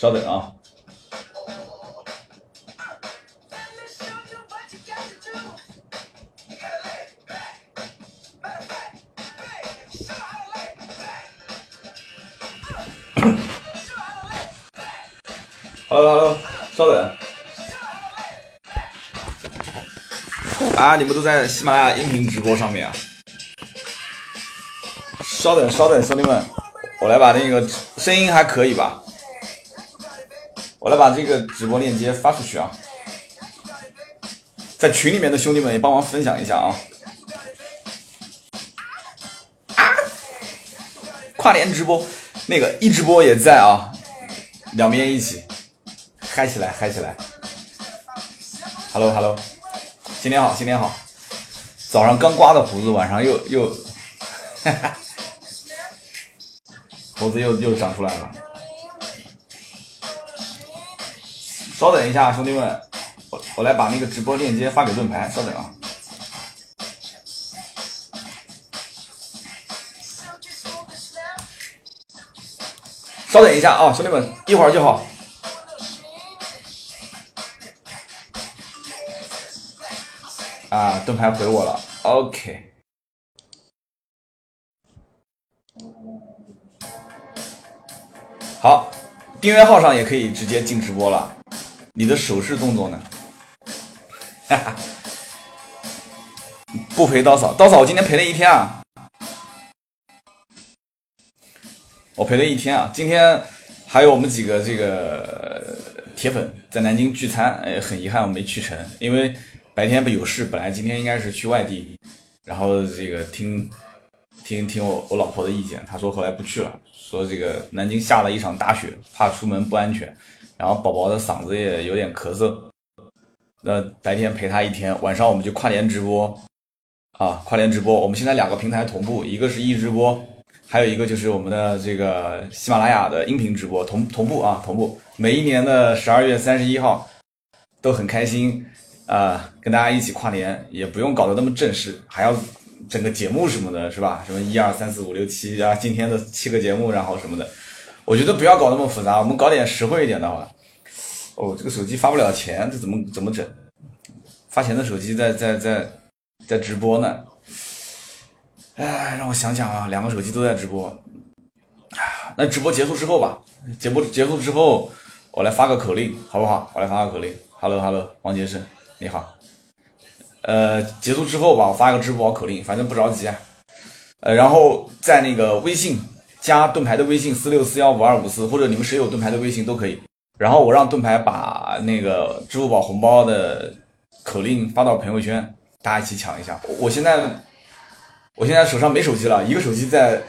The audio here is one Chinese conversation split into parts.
稍等啊。Hello，Hello，稍等。啊，你们都在喜马拉雅音频直播上面啊？稍等，稍等，兄弟们，我来把那个声音还可以吧？来把这个直播链接发出去啊！在群里面的兄弟们也帮忙分享一下啊！啊！跨年直播，那个一直播也在啊，两边一起嗨起来，嗨起来！Hello，Hello，新年好，新年好！早上刚刮的胡子，晚上又又，哈哈，胡子又又长出来了。稍等一下，兄弟们，我我来把那个直播链接发给盾牌，稍等啊。稍等一下啊，兄弟们，一会儿就好。啊，盾牌回我了，OK。好，订阅号上也可以直接进直播了。你的手势动作呢？哈哈，不陪刀嫂，刀嫂我今天陪了一天啊，我陪了一天啊。今天还有我们几个这个铁粉在南京聚餐，哎，很遗憾我没去成，因为白天不有事，本来今天应该是去外地，然后这个听听听我我老婆的意见，她说后来不去了，说这个南京下了一场大雪，怕出门不安全。然后宝宝的嗓子也有点咳嗽，那白天陪他一天，晚上我们就跨年直播，啊，跨年直播，我们现在两个平台同步，一个是易直播，还有一个就是我们的这个喜马拉雅的音频直播同同步啊，同步。每一年的十二月三十一号都很开心啊，跟大家一起跨年，也不用搞得那么正式，还要整个节目什么的，是吧？什么一二三四五六七啊，今天的七个节目，然后什么的。我觉得不要搞那么复杂，我们搞点实惠一点的话。哦，这个手机发不了钱，这怎么怎么整？发钱的手机在在在在直播呢。哎，让我想想啊，两个手机都在直播。那直播结束之后吧，直播结束之后，我来发个口令，好不好？我来发个口令。Hello Hello，王杰生，你好。呃，结束之后吧，我发个支付宝口令，反正不着急啊。呃，然后在那个微信。加盾牌的微信四六四幺五二五四，或者你们谁有盾牌的微信都可以。然后我让盾牌把那个支付宝红包的口令发到朋友圈，大家一起抢一下。我现在我现在手上没手机了，一个手机在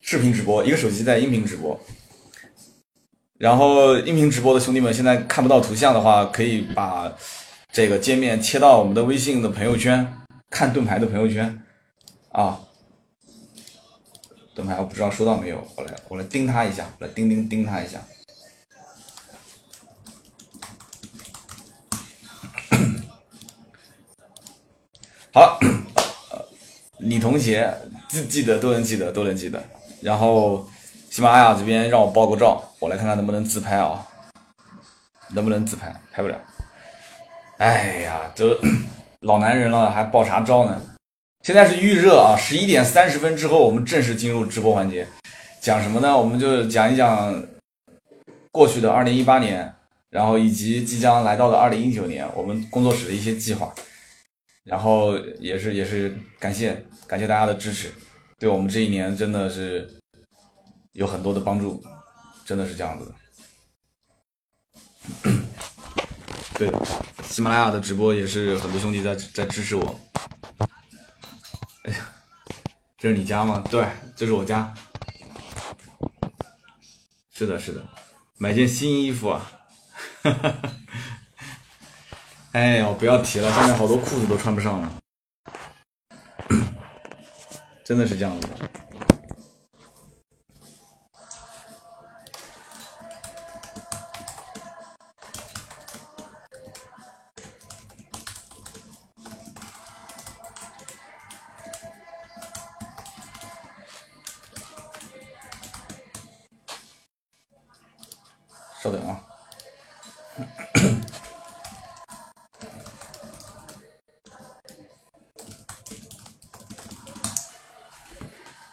视频直播，一个手机在音频直播。然后音频直播的兄弟们现在看不到图像的话，可以把这个界面切到我们的微信的朋友圈，看盾牌的朋友圈啊。盾牌，我不知道收到没有，我来我来盯他一下，我来盯盯盯他一下。好，李同学记记得都能记得都能记得。然后喜马拉雅这边让我爆个照，我来看看能不能自拍啊？能不能自拍？拍不了。哎呀，这 老男人了还爆啥照呢？现在是预热啊，十一点三十分之后，我们正式进入直播环节。讲什么呢？我们就讲一讲过去的二零一八年，然后以及即将来到的二零一九年，我们工作室的一些计划。然后也是也是感谢感谢大家的支持，对我们这一年真的是有很多的帮助，真的是这样子的。对，喜马拉雅的直播也是很多兄弟在在支持我。哎呀，这是你家吗？对，这是我家。是的，是的，买件新衣服啊！哎呦，不要提了，现在好多裤子都穿不上了，真的是这样子。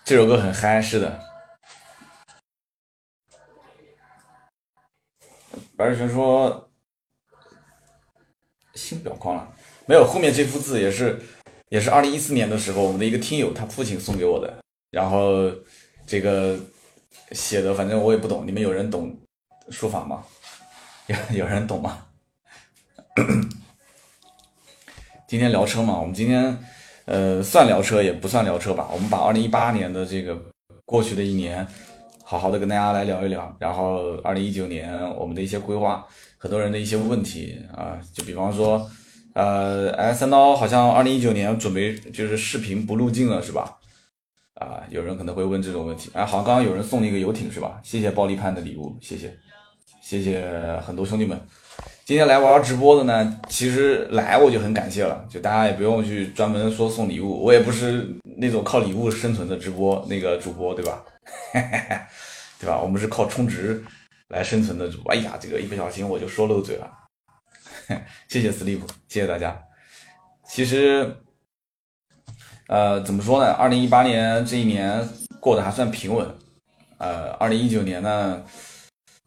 这首歌很嗨，是的。白日神说新表框了，没有，后面这幅字也是，也是二零一四年的时候，我们的一个听友他父亲送给我的，然后这个写的，反正我也不懂，你们有人懂书法吗？有有人懂吗？今天聊车嘛，我们今天。呃，算聊车也不算聊车吧。我们把二零一八年的这个过去的一年，好好的跟大家来聊一聊。然后二零一九年我们的一些规划，很多人的一些问题啊，就比方说，呃，哎，三刀好像二零一九年准备就是视频不入镜了是吧？啊，有人可能会问这种问题。哎，好像刚刚有人送了一个游艇是吧？谢谢暴力潘的礼物，谢谢，谢谢很多兄弟们。今天来玩直播的呢，其实来我就很感谢了，就大家也不用去专门说送礼物，我也不是那种靠礼物生存的直播那个主播，对吧？对吧？我们是靠充值来生存的主播。哎呀，这个一不小心我就说漏嘴了，谢谢 sleep，谢谢大家。其实，呃，怎么说呢？二零一八年这一年过得还算平稳，呃，二零一九年呢？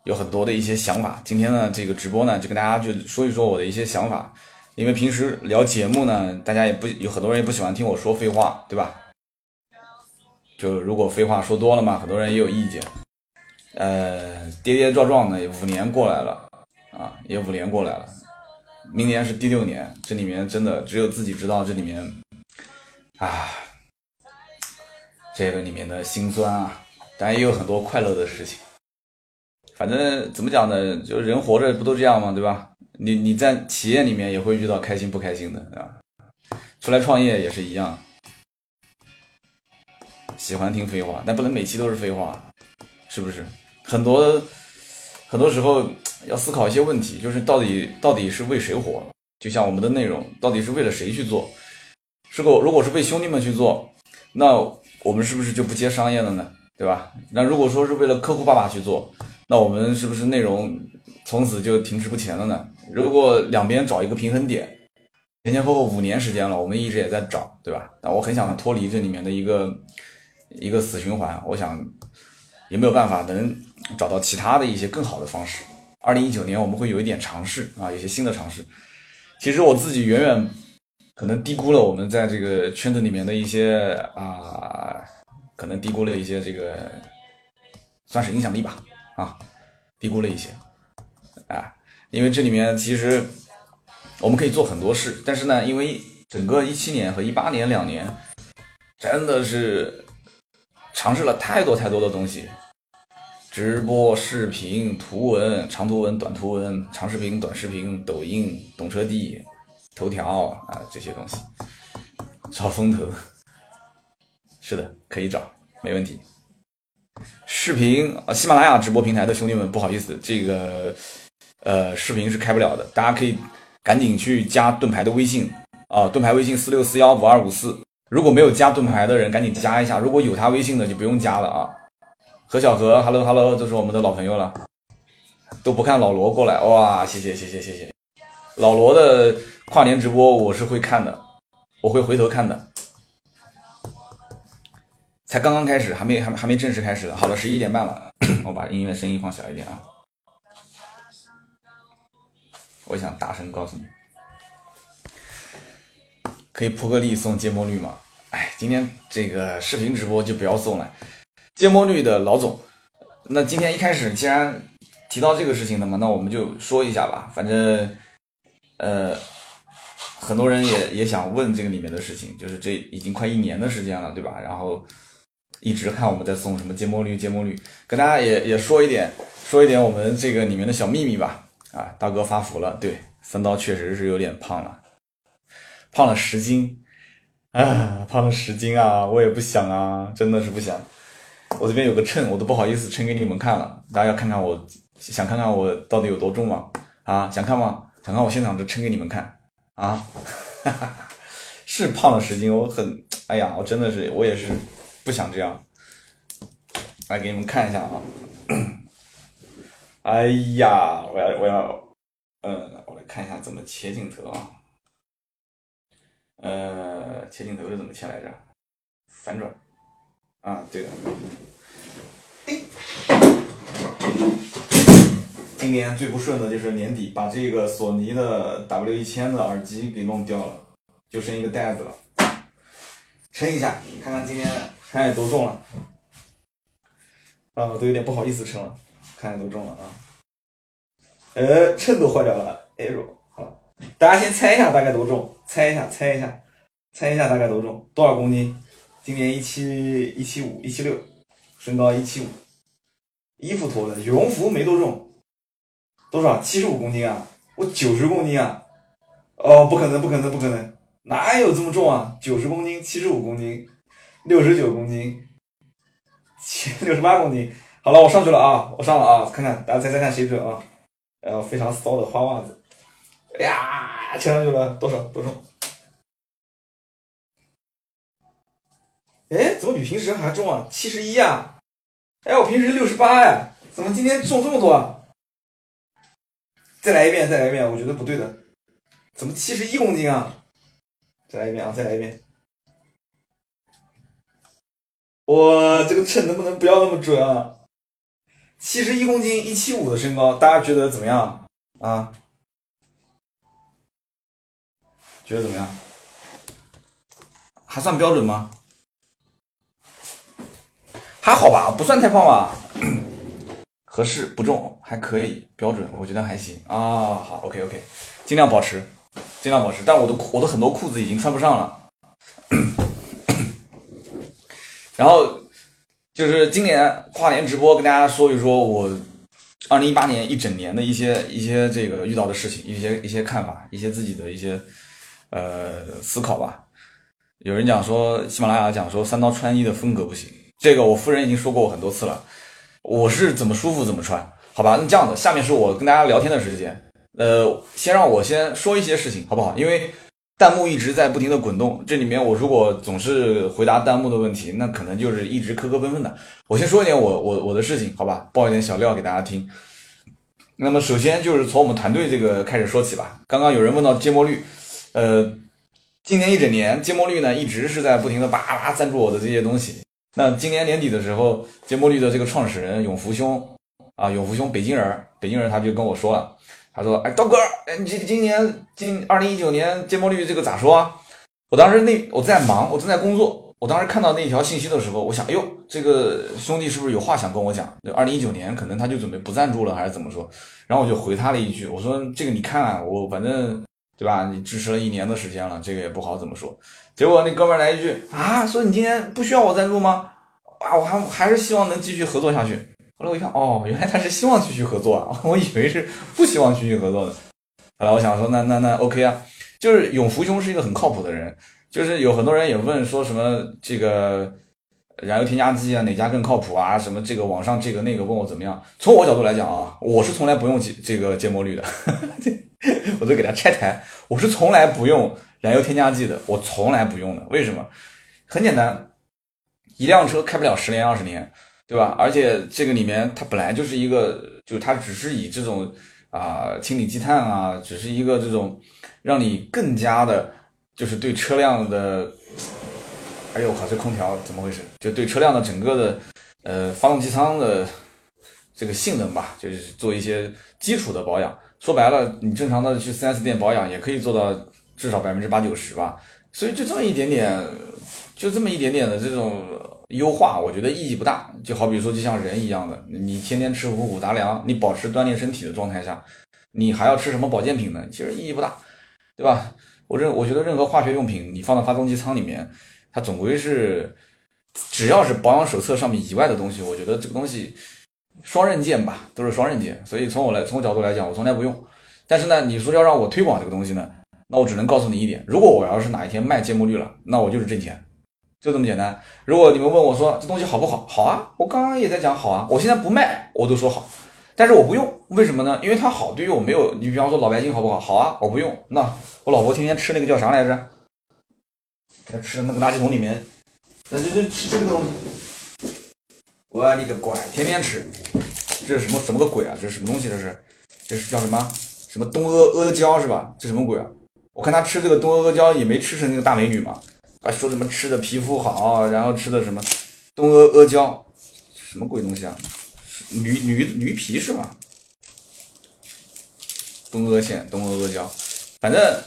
有很多的一些想法，今天呢，这个直播呢，就跟大家就说一说我的一些想法。因为平时聊节目呢，大家也不有很多人也不喜欢听我说废话，对吧？就如果废话说多了嘛，很多人也有意见。呃，跌跌撞撞的五年过来了啊，也五年过来了，明年是第六年，这里面真的只有自己知道这里面啊，这个里面的辛酸啊，当然也有很多快乐的事情。反正怎么讲呢？就人活着不都这样吗？对吧？你你在企业里面也会遇到开心不开心的，对吧？出来创业也是一样。喜欢听废话，但不能每期都是废话，是不是？很多很多时候要思考一些问题，就是到底到底是为谁活？就像我们的内容，到底是为了谁去做？是果如果是为兄弟们去做，那我们是不是就不接商业了呢？对吧？那如果说是为了客户爸爸去做？那我们是不是内容从此就停滞不前了呢？如果两边找一个平衡点，前前后后五年时间了，我们一直也在找，对吧？那我很想脱离这里面的一个一个死循环，我想也没有办法能找到其他的一些更好的方式。二零一九年我们会有一点尝试啊，有些新的尝试。其实我自己远远可能低估了我们在这个圈子里面的一些啊，可能低估了一些这个算是影响力吧。啊，低估了一些，啊，因为这里面其实我们可以做很多事，但是呢，因为整个一七年和一八年两年，真的是尝试了太多太多的东西，直播、视频、图文、长图文、短图文、长视频、短视频、抖音、懂车帝、头条啊这些东西，找风投，是的，可以找，没问题。视频啊，喜马拉雅直播平台的兄弟们，不好意思，这个呃，视频是开不了的。大家可以赶紧去加盾牌的微信啊，盾牌微信四六四幺五二五四。如果没有加盾牌的人，赶紧加一下。如果有他微信的，就不用加了啊。何小何，Hello Hello，这是我们的老朋友了。都不看老罗过来，哇，谢谢谢谢谢谢。老罗的跨年直播我是会看的，我会回头看的。才刚刚开始，还没还还没正式开始呢。好了，十一点半了，我把音乐声音放小一点啊。我想大声告诉你，可以破个例送芥末绿吗？哎，今天这个视频直播就不要送了。芥末绿的老总，那今天一开始既然提到这个事情的嘛，那我们就说一下吧。反正呃，很多人也也想问这个里面的事情，就是这已经快一年的时间了，对吧？然后。一直看我们在送什么芥末绿，芥末绿，跟大家也也说一点，说一点我们这个里面的小秘密吧。啊，大哥发福了，对，三刀确实是有点胖了，胖了十斤，啊，胖了十斤啊，我也不想啊，真的是不想。我这边有个秤，我都不好意思称给你们看了，大家要看看我，想看看我到底有多重吗？啊，想看吗？想看我现场就称给你们看啊，是胖了十斤，我很，哎呀，我真的是，我也是。不想这样，来给你们看一下啊，哎呀，我要我要，嗯，我来看一下怎么切镜头啊。呃，切镜头是怎么切来着？反转。啊，对的。今年最不顺的就是年底把这个索尼的 W 一千的耳机给弄掉了，就剩一个袋子了。称一下，看看今天看有多重了。啊，我都有点不好意思称了，看多重了啊。呃，秤都坏掉了，Aero。好，大家先猜一下大概多重，猜一下，猜一下，猜一下大概多重，多少公斤？今年一七一七五一七六，身高一七五，衣服脱了，羽绒服没多重，多少？七十五公斤啊？我九十公斤啊？哦，不可能，不可能，不可能，哪有这么重啊？九十公斤，七十五公斤，六十九公斤，七六十八公斤。好了，我上去了啊，我上了啊，看看大家猜猜看谁准啊？然后非常骚的花袜子，哎呀，牵上去了，多少？多重？哎，怎么比平时还重啊？七十一啊！哎，我平时六十八哎，怎么今天重这么多？再来一遍，再来一遍，我觉得不对的，怎么七十一公斤啊？再来一遍啊，再来一遍。我这个秤能不能不要那么准啊？七十一公斤，一七五的身高，大家觉得怎么样啊？觉得怎么样？还算标准吗？还好吧，不算太胖吧，合适不重，还可以，标准，我觉得还行啊。好，OK OK，尽量保持，尽量保持。但我的我的很多裤子已经穿不上了。然后就是今年跨年直播，跟大家说一说我二零一八年一整年的一些一些这个遇到的事情，一些一些看法，一些自己的一些呃思考吧。有人讲说，喜马拉雅讲说三刀穿衣的风格不行。这个我夫人已经说过我很多次了，我是怎么舒服怎么穿，好吧？那这样子，下面是我跟大家聊天的时间，呃，先让我先说一些事情，好不好？因为弹幕一直在不停的滚动，这里面我如果总是回答弹幕的问题，那可能就是一直磕磕绊绊的。我先说一点我我我的事情，好吧？爆一点小料给大家听。那么首先就是从我们团队这个开始说起吧。刚刚有人问到芥末绿，呃，今年一整年芥末绿呢一直是在不停的叭叭赞助我的这些东西。那今年年底的时候，芥末绿的这个创始人永福兄啊，永福兄北京人，北京人他就跟我说了，他说：“哎，刀哥，哎，你今今年今二零一九年芥末绿这个咋说啊？”我当时那我在忙，我正在工作，我当时看到那条信息的时候，我想，哎呦，这个兄弟是不是有话想跟我讲？二零一九年可能他就准备不赞助了，还是怎么说？然后我就回他了一句，我说：“这个你看啊，我反正对吧？你支持了一年的时间了，这个也不好怎么说。”结果那哥们来一句啊，说你今天不需要我赞助吗？啊，我还还是希望能继续合作下去。后来我一看，哦，原来他是希望继续合作啊，我以为是不希望继续合作的。后来我想说，那那那 OK 啊，就是永福兄是一个很靠谱的人，就是有很多人也问说什么这个燃油添加剂啊哪家更靠谱啊？什么这个网上这个那个问我怎么样？从我角度来讲啊，我是从来不用这这个芥末绿的，我都给他拆台，我是从来不用。燃油添加剂的，我从来不用的。为什么？很简单，一辆车开不了十年二十年，对吧？而且这个里面它本来就是一个，就它只是以这种啊清理积碳啊，只是一个这种让你更加的，就是对车辆的，哎呦我靠，这空调怎么回事？就对车辆的整个的呃发动机舱的这个性能吧，就是做一些基础的保养。说白了，你正常的去 4S 店保养也可以做到。至少百分之八九十吧，所以就这么一点点，就这么一点点的这种优化，我觉得意义不大。就好比说，就像人一样的，你天天吃五谷杂粮，你保持锻炼身体的状态下，你还要吃什么保健品呢？其实意义不大，对吧？我认我觉得任何化学用品，你放到发动机舱里面，它总归是，只要是保养手册上面以外的东西，我觉得这个东西双刃剑吧，都是双刃剑。所以从我来从我角度来讲，我从来不用。但是呢，你说要让我推广这个东西呢？那我只能告诉你一点，如果我要是哪一天卖芥末绿了，那我就是挣钱，就这么简单。如果你们问我说这东西好不好，好啊，我刚刚也在讲好啊，我现在不卖我都说好，但是我不用，为什么呢？因为它好，对于我没有。你比方说老白金好不好？好啊，我不用。那我老婆天天吃那个叫啥来着？她吃那个垃圾桶里面，那就就吃这个东西。我你个乖，天天吃，这是什么什么个鬼啊？这是什么东西？这是这是叫什么什么东阿阿胶是吧？这什么鬼啊？我看他吃这个东阿阿胶也没吃成那个大美女嘛，啊说什么吃的皮肤好，然后吃的什么东阿阿胶，什么鬼东西啊？驴驴驴皮是吧？东阿县东阿阿胶，反正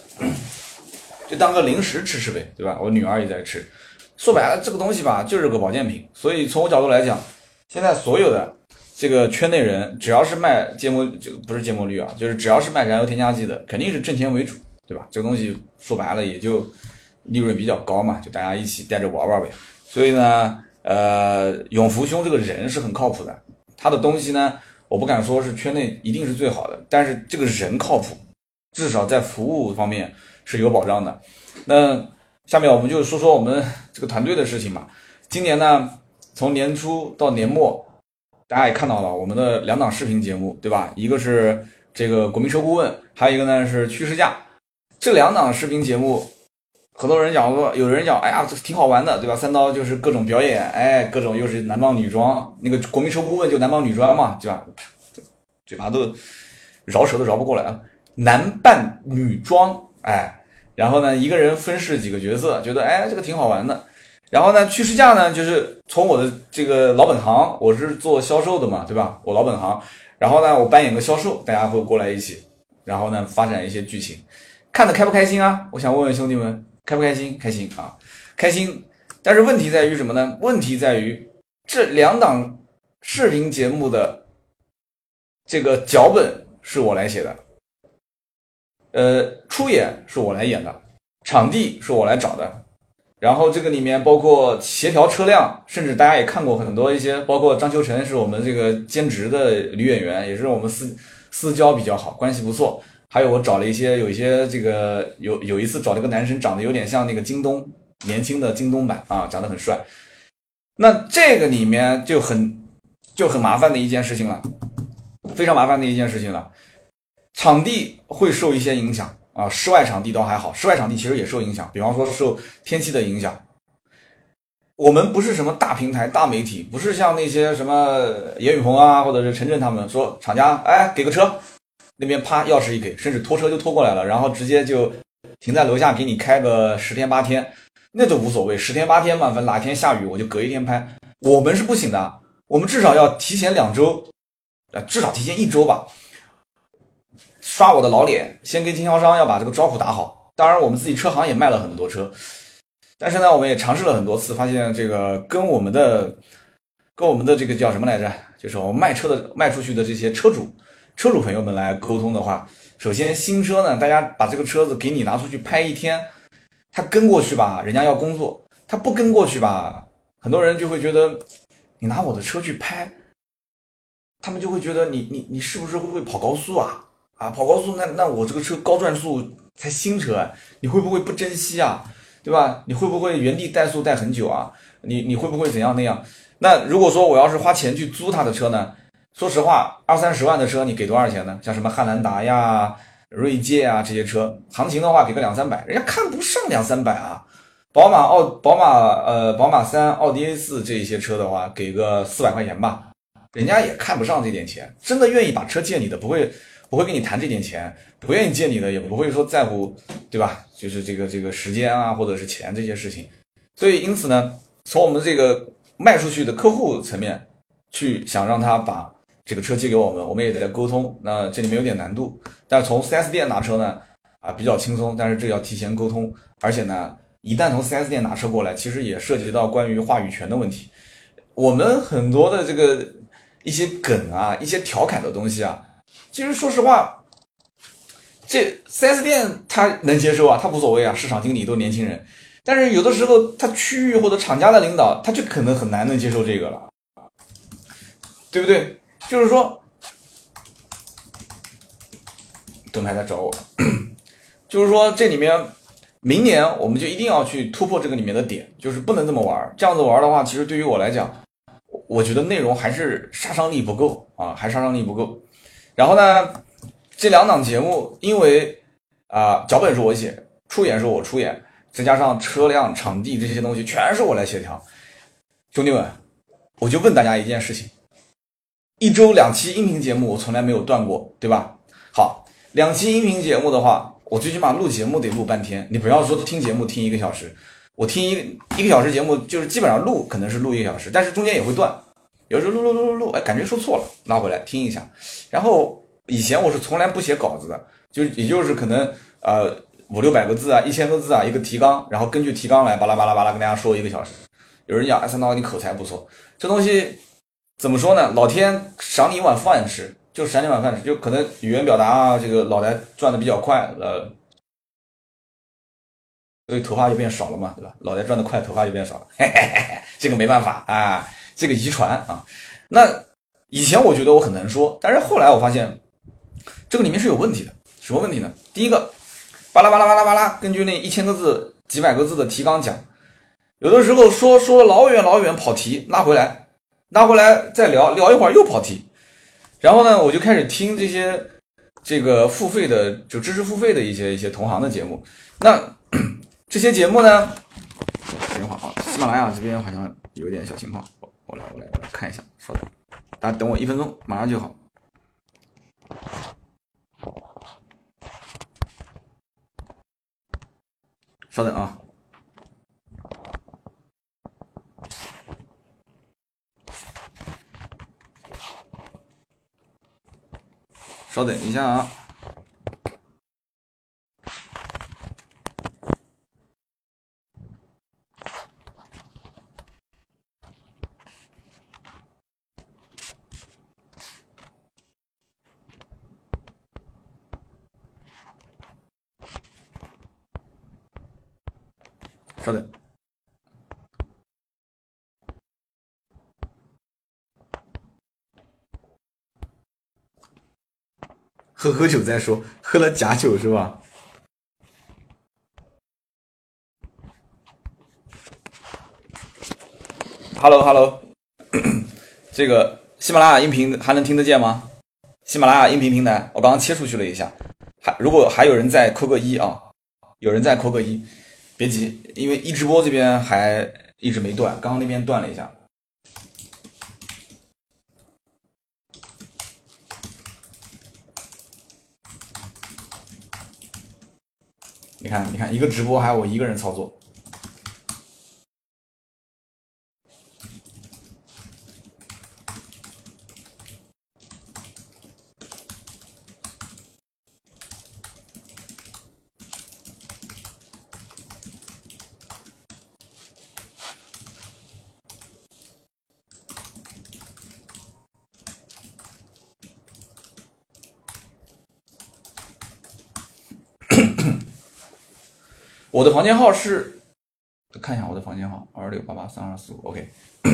就当个零食吃吃呗，对吧？我女儿也在吃。说白了，这个东西吧，就是个保健品。所以从我角度来讲，现在所有的这个圈内人，只要是卖芥末，就不是芥末绿啊，就是只要是卖燃油添加剂的，肯定是挣钱为主，对吧？这个东西说白了也就利润比较高嘛，就大家一起带着玩玩呗。所以呢，呃，永福兄这个人是很靠谱的，他的东西呢，我不敢说是圈内一定是最好的，但是这个人靠谱，至少在服务方面是有保障的。那。下面我们就说说我们这个团队的事情吧。今年呢，从年初到年末，大家也看到了我们的两档视频节目，对吧？一个是这个国民车顾问，还有一个呢是趋势价。这两档视频节目，很多人讲说，有人讲，哎呀，这挺好玩的，对吧？三刀就是各种表演，哎，各种又是男扮女装，那个国民车顾问就男扮女装嘛，对吧？嘴巴都饶舌都饶不过来了，男扮女装，哎。然后呢，一个人分饰几个角色，觉得哎，这个挺好玩的。然后呢，去试驾呢，就是从我的这个老本行，我是做销售的嘛，对吧？我老本行。然后呢，我扮演个销售，大家会过来一起，然后呢，发展一些剧情，看的开不开心啊？我想问问兄弟们，开不开心？开心啊，开心。但是问题在于什么呢？问题在于这两档视频节目的这个脚本是我来写的。呃，出演是我来演的，场地是我来找的，然后这个里面包括协调车辆，甚至大家也看过很多一些，包括张秋成是我们这个兼职的女演员，也是我们私私交比较好，关系不错。还有我找了一些，有一些这个有有一次找了个男生，长得有点像那个京东年轻的京东版啊，长得很帅。那这个里面就很就很麻烦的一件事情了，非常麻烦的一件事情了。场地会受一些影响啊，室外场地倒还好，室外场地其实也受影响，比方说受天气的影响。我们不是什么大平台、大媒体，不是像那些什么严雨鹏啊，或者是陈震他们说厂家哎给个车，那边啪钥匙一给，甚至拖车就拖过来了，然后直接就停在楼下给你开个十天八天，那就无所谓，十天八天嘛，反正哪天下雨我就隔一天拍。我们是不行的，我们至少要提前两周，呃，至少提前一周吧。刷我的老脸，先跟经销商要把这个招呼打好。当然，我们自己车行也卖了很多车，但是呢，我们也尝试了很多次，发现这个跟我们的跟我们的这个叫什么来着？就是我们卖车的卖出去的这些车主车主朋友们来沟通的话，首先新车呢，大家把这个车子给你拿出去拍一天，他跟过去吧，人家要工作；他不跟过去吧，很多人就会觉得你拿我的车去拍，他们就会觉得你你你是不是会不会跑高速啊？啊，跑高速那那我这个车高转速才新车，你会不会不珍惜啊？对吧？你会不会原地怠速怠很久啊？你你会不会怎样那样？那如果说我要是花钱去租他的车呢？说实话，二三十万的车你给多少钱呢？像什么汉兰达呀、锐界啊这些车，行情的话给个两三百，人家看不上两三百啊。宝马奥宝马呃宝马三、奥迪 A 四这些车的话，给个四百块钱吧，人家也看不上这点钱，真的愿意把车借你的不会。不会跟你谈这点钱，不愿意借你的，也不会说在乎，对吧？就是这个这个时间啊，或者是钱这些事情。所以因此呢，从我们这个卖出去的客户层面去想让他把这个车借给我们，我们也在沟通。那这里面有点难度，但从 4S 店拿车呢，啊比较轻松，但是这要提前沟通。而且呢，一旦从 4S 店拿车过来，其实也涉及到关于话语权的问题。我们很多的这个一些梗啊，一些调侃的东西啊。其实说实话，这 4S 店他能接受啊，他无所谓啊，市场经理都年轻人。但是有的时候，他区域或者厂家的领导，他就可能很难能接受这个了，对不对？就是说，灯牌在找我，就是说这里面，明年我们就一定要去突破这个里面的点，就是不能这么玩。这样子玩的话，其实对于我来讲，我觉得内容还是杀伤力不够啊，还杀伤力不够。然后呢，这两档节目，因为啊，脚本是我写，出演是我出演，再加上车辆、场地这些东西，全是我来协调。兄弟们，我就问大家一件事情：一周两期音频节目，我从来没有断过，对吧？好，两期音频节目的话，我最起码录节目得录半天。你不要说听节目听一个小时，我听一一个小时节目，就是基本上录可能是录一个小时，但是中间也会断，有时候录录录录录，哎，感觉说错了，拉回来听一下。然后以前我是从来不写稿子的，就也就是可能呃五六百个字啊，一千个字啊一个提纲，然后根据提纲来巴拉巴拉巴拉跟大家说一个小时。有人讲哎三刀你口才不错，这东西。怎么说呢？老天赏你一碗饭吃，就赏你一碗饭吃，就可能语言表达啊，这个脑袋转的比较快，呃，所以头发就变少了嘛，对吧？脑袋转的快，头发就变少了，嘿嘿嘿，这个没办法啊，这个遗传啊。那以前我觉得我很能说，但是后来我发现这个里面是有问题的。什么问题呢？第一个，巴拉巴拉巴拉巴拉，根据那一千个字、几百个字的提纲讲，有的时候说说老远老远跑题，拉回来。拿回来再聊聊一会儿又跑题，然后呢，我就开始听这些这个付费的就知识付费的一些一些同行的节目。那 这些节目呢，等一会儿啊，喜马拉雅这边好像有点小情况，我我来我来我来看一下，稍等，大家等我一分钟，马上就好。稍等啊。稍等一下啊！稍等。喝喝酒再说，喝了假酒是吧？Hello Hello，这个喜马拉雅音频还能听得见吗？喜马拉雅音频平台，我刚刚切出去了一下，还如果还有人在扣个一啊，有人在扣个一，别急，因为一直播这边还一直没断，刚刚那边断了一下。你看，你看，一个直播还有我一个人操作。我的房间号是，看一下我的房间号二六八八三二四五，OK，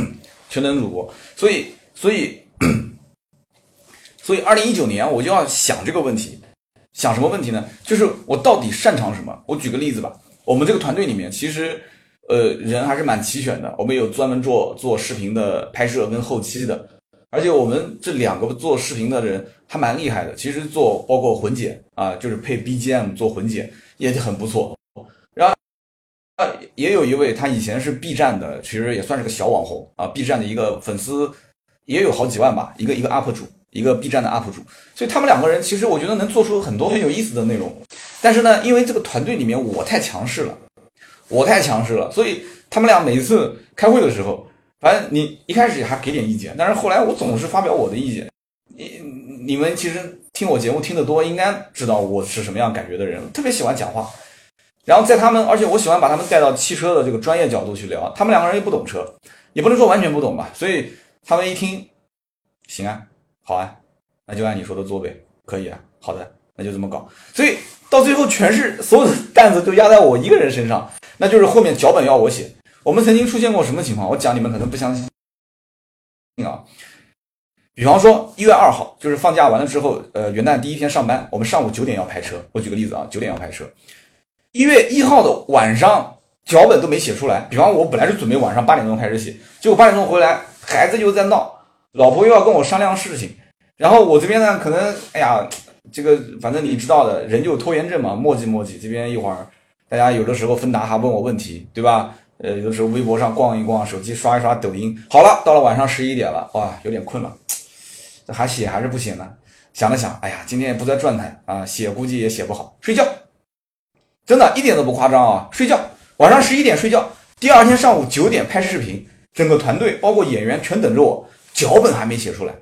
全能主播。所以，所以，所以，二零一九年我就要想这个问题，想什么问题呢？就是我到底擅长什么？我举个例子吧，我们这个团队里面其实，呃，人还是蛮齐全的。我们有专门做做视频的拍摄跟后期的，而且我们这两个做视频的人还蛮厉害的。其实做包括混剪啊，就是配 BGM 做混剪也很不错。然后也有一位，他以前是 B 站的，其实也算是个小网红啊。B 站的一个粉丝也有好几万吧，一个一个 UP 主，一个 B 站的 UP 主。所以他们两个人其实我觉得能做出很多很有意思的内容。但是呢，因为这个团队里面我太强势了，我太强势了，所以他们俩每一次开会的时候，反正你一开始还给点意见，但是后来我总是发表我的意见。你你们其实听我节目听得多，应该知道我是什么样感觉的人，特别喜欢讲话。然后在他们，而且我喜欢把他们带到汽车的这个专业角度去聊。他们两个人又不懂车，也不能说完全不懂吧。所以他们一听，行啊，好啊，那就按你说的做呗，可以啊，好的，那就这么搞。所以到最后，全是所有的担子都压在我一个人身上，那就是后面脚本要我写。我们曾经出现过什么情况？我讲你们可能不相信啊。比方说一月二号，就是放假完了之后，呃，元旦第一天上班，我们上午九点要拍车。我举个例子啊，九点要拍车。一月一号的晚上，脚本都没写出来。比方我本来是准备晚上八点钟开始写，结果八点钟回来，孩子又在闹，老婆又要跟我商量事情。然后我这边呢，可能哎呀，这个反正你知道的，人就拖延症嘛，磨叽磨叽。这边一会儿，大家有的时候芬达还问我问题，对吧？呃，有的时候微博上逛一逛，手机刷一刷抖音。好了，到了晚上十一点了，哇，有点困了。还写还是不写呢？想了想，哎呀，今天也不在状态啊，写估计也写不好，睡觉。真的一点都不夸张啊，睡觉。晚上十一点睡觉，第二天上午九点拍视频，整个团队包括演员全等着我，脚本还没写出来。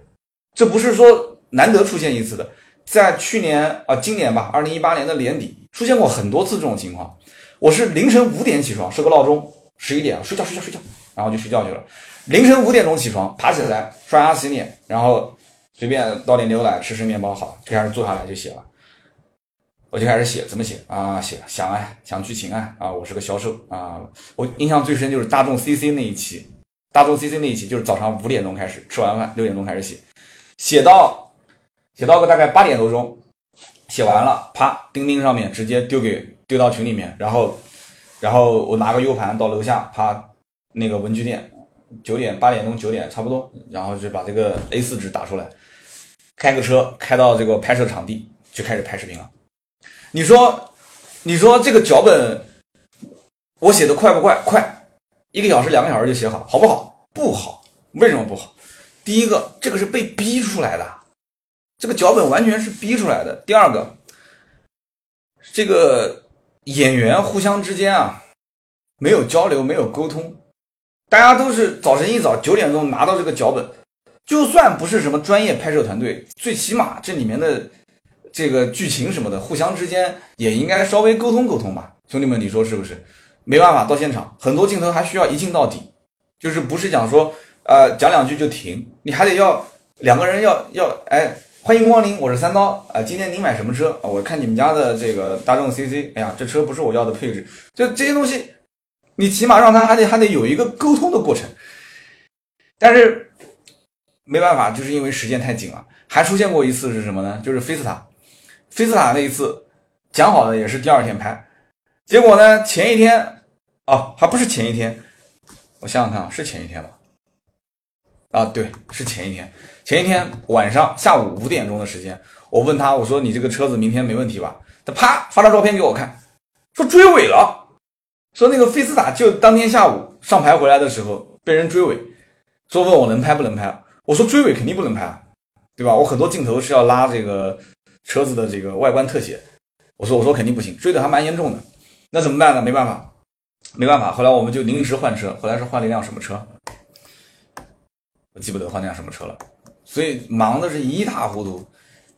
这不是说难得出现一次的，在去年啊，今年吧，二零一八年的年底出现过很多次这种情况。我是凌晨五点起床，设个闹钟，十一点睡觉睡觉睡觉，然后就睡觉去了。凌晨五点钟起床，爬起来刷牙洗脸，然后随便倒点牛奶，吃吃面包，好，就开始坐下来就写了。我就开始写，怎么写啊？写想啊，想剧情啊啊！我是个销售啊，我印象最深就是大众 CC 那一期，大众 CC 那一期就是早上五点钟开始，吃完饭六点钟开始写，写到写到个大概八点多钟，写完了，啪，钉钉上面直接丢给丢到群里面，然后然后我拿个 U 盘到楼下，啪，那个文具店，九点八点钟九点差不多，然后就把这个 A4 纸打出来，开个车开到这个拍摄场地就开始拍视频了。你说，你说这个脚本我写的快不快？快，一个小时、两个小时就写好，好不好？不好，为什么不好？第一个，这个是被逼出来的，这个脚本完全是逼出来的。第二个，这个演员互相之间啊，没有交流，没有沟通，大家都是早晨一早九点钟拿到这个脚本，就算不是什么专业拍摄团队，最起码这里面的。这个剧情什么的，互相之间也应该稍微沟通沟通吧，兄弟们，你说是不是？没办法，到现场很多镜头还需要一镜到底，就是不是讲说，呃，讲两句就停，你还得要两个人要要，哎，欢迎光临，我是三刀啊，今天您买什么车啊？我看你们家的这个大众 CC，哎呀，这车不是我要的配置，就这些东西，你起码让他还得还得有一个沟通的过程，但是没办法，就是因为时间太紧了，还出现过一次是什么呢？就是菲斯塔。菲斯塔那一次讲好的也是第二天拍，结果呢前一天哦还不是前一天，我想想看啊是前一天吧？啊对是前一天，前一天晚上下午五点钟的时间，我问他我说你这个车子明天没问题吧？他啪发张照片给我看，说追尾了，说那个菲斯塔就当天下午上牌回来的时候被人追尾，说问我能拍不能拍？我说追尾肯定不能拍，对吧？我很多镜头是要拉这个。车子的这个外观特写，我说我说肯定不行，追的还蛮严重的，那怎么办呢？没办法，没办法。后来我们就临时换车，后来是换了一辆什么车？我记不得换那辆什么车了。所以忙的是一塌糊涂。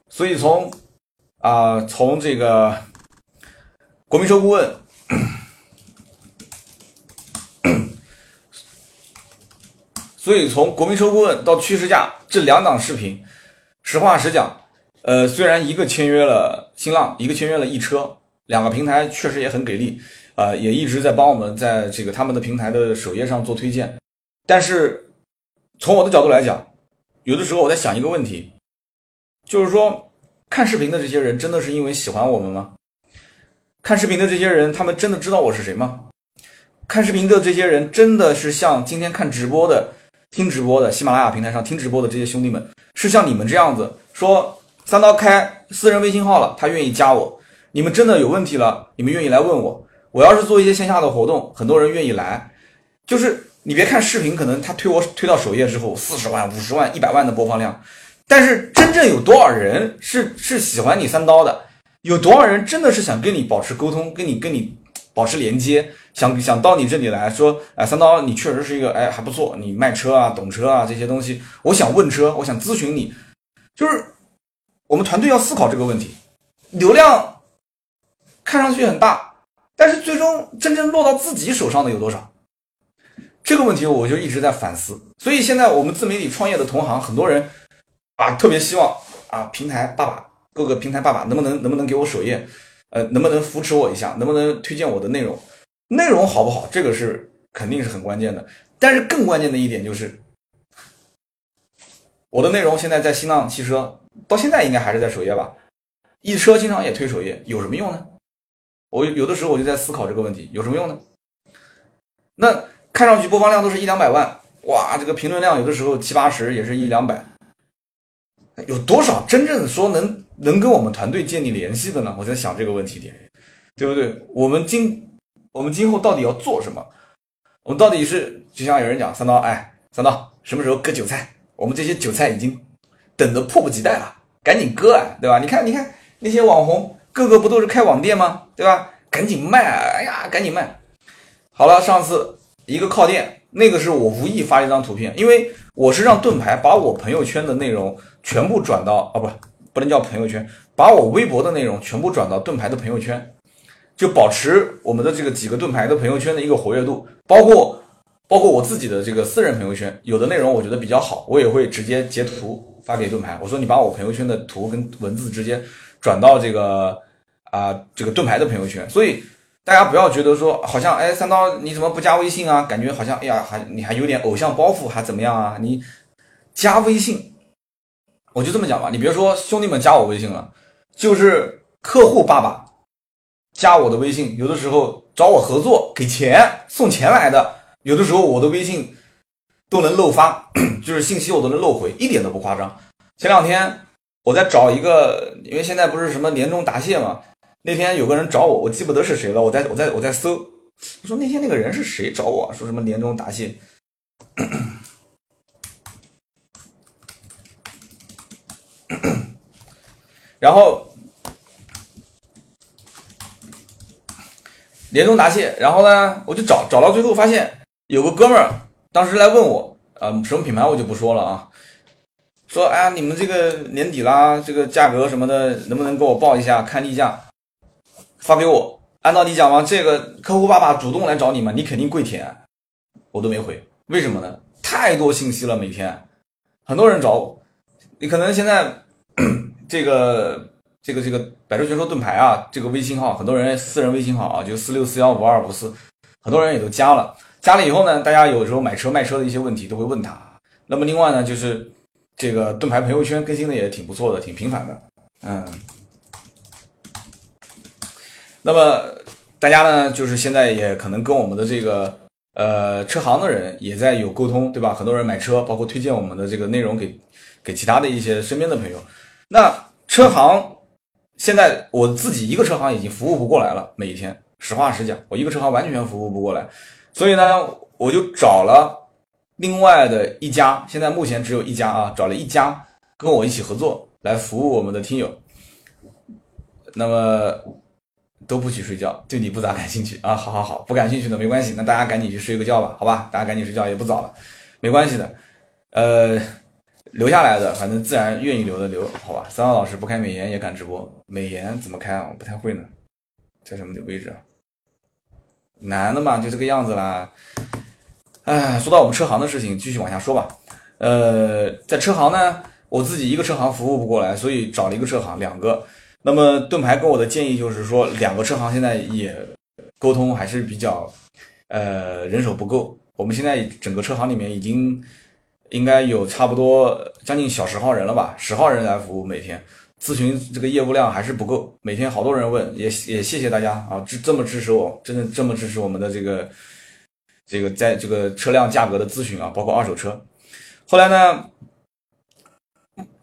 所以从啊从这个国民车顾问，所以从国民车顾问到趋势价这两档视频，实话实讲。呃，虽然一个签约了新浪，一个签约了易车，两个平台确实也很给力，啊，也一直在帮我们在这个他们的平台的首页上做推荐。但是从我的角度来讲，有的时候我在想一个问题，就是说看视频的这些人真的是因为喜欢我们吗？看视频的这些人，他们真的知道我是谁吗？看视频的这些人真的是像今天看直播的、听直播的喜马拉雅平台上听直播的这些兄弟们，是像你们这样子说？三刀开私人微信号了，他愿意加我。你们真的有问题了，你们愿意来问我。我要是做一些线下的活动，很多人愿意来。就是你别看视频，可能他推我推到首页之后，四十万、五十万、一百万的播放量，但是真正有多少人是是喜欢你三刀的？有多少人真的是想跟你保持沟通，跟你跟你保持连接，想想到你这里来说，哎，三刀你确实是一个哎还不错，你卖车啊，懂车啊这些东西，我想问车，我想咨询你，就是。我们团队要思考这个问题，流量看上去很大，但是最终真正落到自己手上的有多少？这个问题我就一直在反思。所以现在我们自媒体创业的同行，很多人啊特别希望啊平台爸爸各个平台爸爸能不能能不能给我首页，呃能不能扶持我一下，能不能推荐我的内容？内容好不好？这个是肯定是很关键的。但是更关键的一点就是，我的内容现在在新浪汽车。到现在应该还是在首页吧，易车经常也推首页，有什么用呢？我有的时候我就在思考这个问题，有什么用呢？那看上去播放量都是一两百万，哇，这个评论量有的时候七八十也是一两百，有多少真正说能能跟我们团队建立联系的呢？我在想这个问题点，对不对？我们今我们今后到底要做什么？我们到底是就像有人讲三刀，哎，三刀什么时候割韭菜？我们这些韭菜已经。等得迫不及待了，赶紧割啊，对吧？你看，你看那些网红，个个不都是开网店吗？对吧？赶紧卖，哎呀，赶紧卖。好了，上次一个靠垫，那个是我无意发一张图片，因为我是让盾牌把我朋友圈的内容全部转到啊，不，不能叫朋友圈，把我微博的内容全部转到盾牌的朋友圈，就保持我们的这个几个盾牌的朋友圈的一个活跃度，包括包括我自己的这个私人朋友圈，有的内容我觉得比较好，我也会直接截图发给盾牌，我说你把我朋友圈的图跟文字直接转到这个啊这个盾牌的朋友圈，所以。大家不要觉得说好像哎三刀你怎么不加微信啊？感觉好像哎呀还你还有点偶像包袱还怎么样啊？你加微信，我就这么讲吧，你别说兄弟们加我微信了，就是客户爸爸加我的微信，有的时候找我合作给钱送钱来的，有的时候我的微信都能漏发，就是信息我都能漏回，一点都不夸张。前两天我在找一个，因为现在不是什么年终答谢嘛。那天有个人找我，我记不得是谁了。我在我在我在搜，我说那天那个人是谁找我说什么年终答谢？然后年终答谢，然后呢，我就找找到最后发现有个哥们儿当时来问我，啊，什么品牌我就不说了啊，说哎呀，你们这个年底啦，这个价格什么的，能不能给我报一下看例价？发给我，按道理讲嘛，这个客户爸爸主动来找你嘛，你肯定跪舔，我都没回，为什么呢？太多信息了，每天很多人找我，你可能现在这个这个这个百车全说盾牌啊，这个微信号，很多人私人微信号啊，就四六四幺五二五四，很多人也都加了，加了以后呢，大家有时候买车卖车的一些问题都会问他，那么另外呢，就是这个盾牌朋友圈更新的也挺不错的，挺频繁的，嗯。那么大家呢，就是现在也可能跟我们的这个呃车行的人也在有沟通，对吧？很多人买车，包括推荐我们的这个内容给给其他的一些身边的朋友。那车行现在我自己一个车行已经服务不过来了，每一天，实话实讲，我一个车行完全服务不过来，所以呢，我就找了另外的一家，现在目前只有一家啊，找了一家跟我一起合作来服务我们的听友。那么。都不许睡觉，对你不咋感兴趣啊！好好好，不感兴趣的没关系，那大家赶紧去睡个觉吧，好吧？大家赶紧睡觉也不早了，没关系的。呃，留下来的，反正自然愿意留的留，好吧？三号老师不开美颜也敢直播，美颜怎么开啊？我不太会呢，在什么的位置啊？男的嘛，就这个样子啦。哎，说到我们车行的事情，继续往下说吧。呃，在车行呢，我自己一个车行服务不过来，所以找了一个车行，两个。那么盾牌给我的建议就是说，两个车行现在也沟通还是比较，呃，人手不够。我们现在整个车行里面已经应该有差不多将近小十号人了吧，十号人来服务，每天咨询这个业务量还是不够，每天好多人问，也也谢谢大家啊，支这么支持我，真的这么支持我们的这个这个在这个车辆价格的咨询啊，包括二手车。后来呢，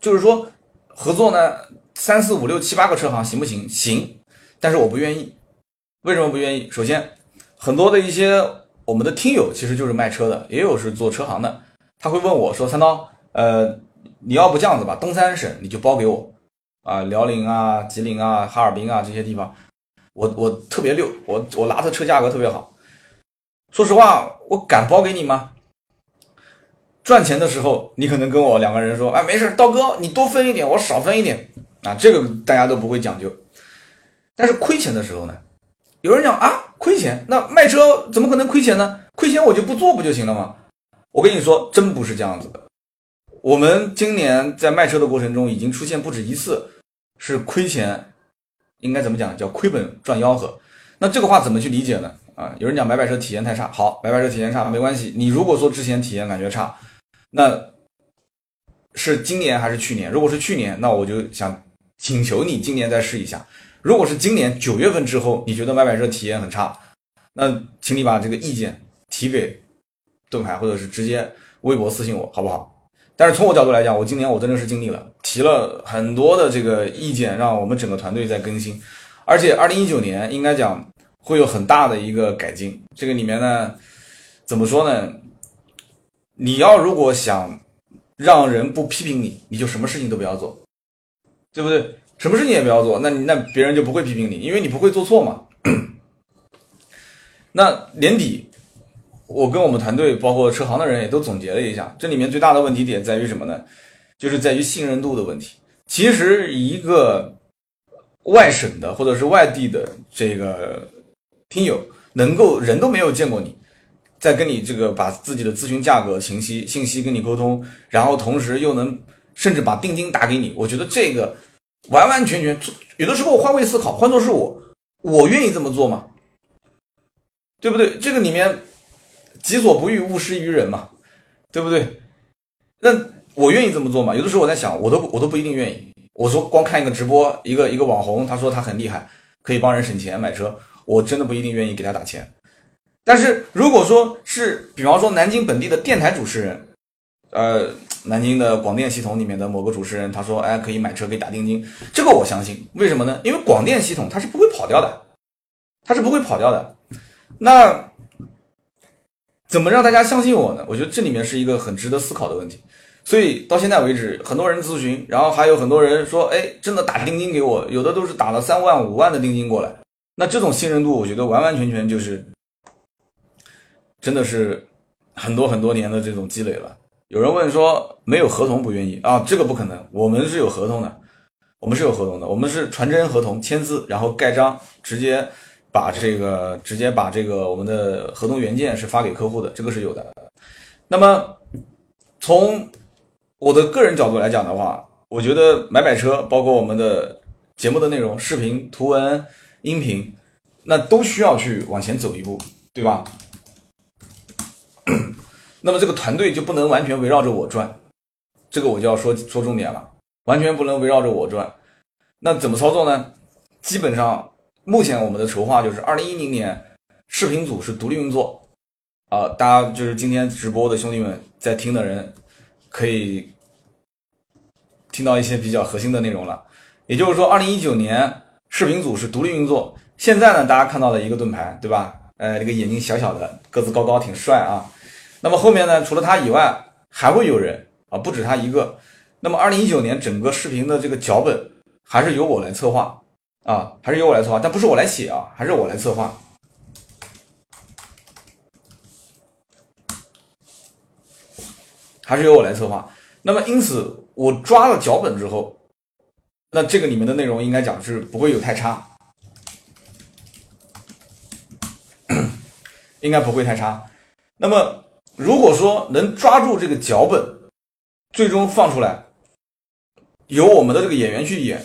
就是说合作呢。三四五六七八个车行行不行？行，但是我不愿意。为什么不愿意？首先，很多的一些我们的听友其实就是卖车的，也有是做车行的。他会问我说：“三刀，呃，你要不这样子吧，东三省你就包给我啊，辽宁啊、吉林啊、哈尔滨啊这些地方，我我特别溜，我我拿的车价格特别好。说实话，我敢包给你吗？赚钱的时候，你可能跟我两个人说：哎，没事，刀哥，你多分一点，我少分一点。”啊，这个大家都不会讲究，但是亏钱的时候呢，有人讲啊，亏钱，那卖车怎么可能亏钱呢？亏钱我就不做不就行了吗？我跟你说，真不是这样子的。我们今年在卖车的过程中，已经出现不止一次是亏钱，应该怎么讲？叫亏本赚吆喝。那这个话怎么去理解呢？啊，有人讲买买车体验太差，好，买买车体验差没关系。你如果说之前体验感觉差，那是今年还是去年？如果是去年，那我就想。请求你今年再试一下。如果是今年九月份之后，你觉得买买车体验很差，那请你把这个意见提给盾牌，或者是直接微博私信我，好不好？但是从我角度来讲，我今年我真的是尽力了，提了很多的这个意见，让我们整个团队在更新。而且二零一九年应该讲会有很大的一个改进。这个里面呢，怎么说呢？你要如果想让人不批评你，你就什么事情都不要做，对不对？什么事情也不要做，那你那别人就不会批评你，因为你不会做错嘛。那年底，我跟我们团队包括车行的人也都总结了一下，这里面最大的问题点在于什么呢？就是在于信任度的问题。其实一个外省的或者是外地的这个听友，能够人都没有见过你，在跟你这个把自己的咨询价格信息信息跟你沟通，然后同时又能甚至把定金打给你，我觉得这个完完全全，有的时候换位思考，换作是我，我愿意这么做吗？对不对？这个里面己所不欲，勿施于人嘛，对不对？那。我愿意这么做吗？有的时候我在想，我都我都不一定愿意。我说光看一个直播，一个一个网红，他说他很厉害，可以帮人省钱买车，我真的不一定愿意给他打钱。但是如果说是，比方说南京本地的电台主持人，呃，南京的广电系统里面的某个主持人，他说，哎，可以买车，可以打定金，这个我相信。为什么呢？因为广电系统它是不会跑掉的，它是不会跑掉的。那怎么让大家相信我呢？我觉得这里面是一个很值得思考的问题。所以到现在为止，很多人咨询，然后还有很多人说，哎，真的打定金给我，有的都是打了三万、五万的定金过来。那这种信任度，我觉得完完全全就是，真的是很多很多年的这种积累了。有人问说，没有合同不愿意啊？这个不可能，我们是有合同的，我们是有合同的，我们是传真合同，签字，然后盖章，直接把这个直接把这个我们的合同原件是发给客户的，这个是有的。那么从我的个人角度来讲的话，我觉得买买车，包括我们的节目的内容、视频、图文、音频，那都需要去往前走一步，对吧？那么这个团队就不能完全围绕着我转，这个我就要说说重点了，完全不能围绕着我转。那怎么操作呢？基本上目前我们的筹划就是二零一零年视频组是独立运作，啊，大家就是今天直播的兄弟们在听的人。可以听到一些比较核心的内容了，也就是说，二零一九年视频组是独立运作。现在呢，大家看到的一个盾牌，对吧？呃，这个眼睛小小的，个子高高，挺帅啊。那么后面呢，除了他以外，还会有人啊，不止他一个。那么二零一九年整个视频的这个脚本还是由我来策划啊，还是由我来策划，但不是我来写啊，还是我来策划。还是由我来策划，那么因此我抓了脚本之后，那这个里面的内容应该讲是不会有太差，应该不会太差。那么如果说能抓住这个脚本，最终放出来，由我们的这个演员去演，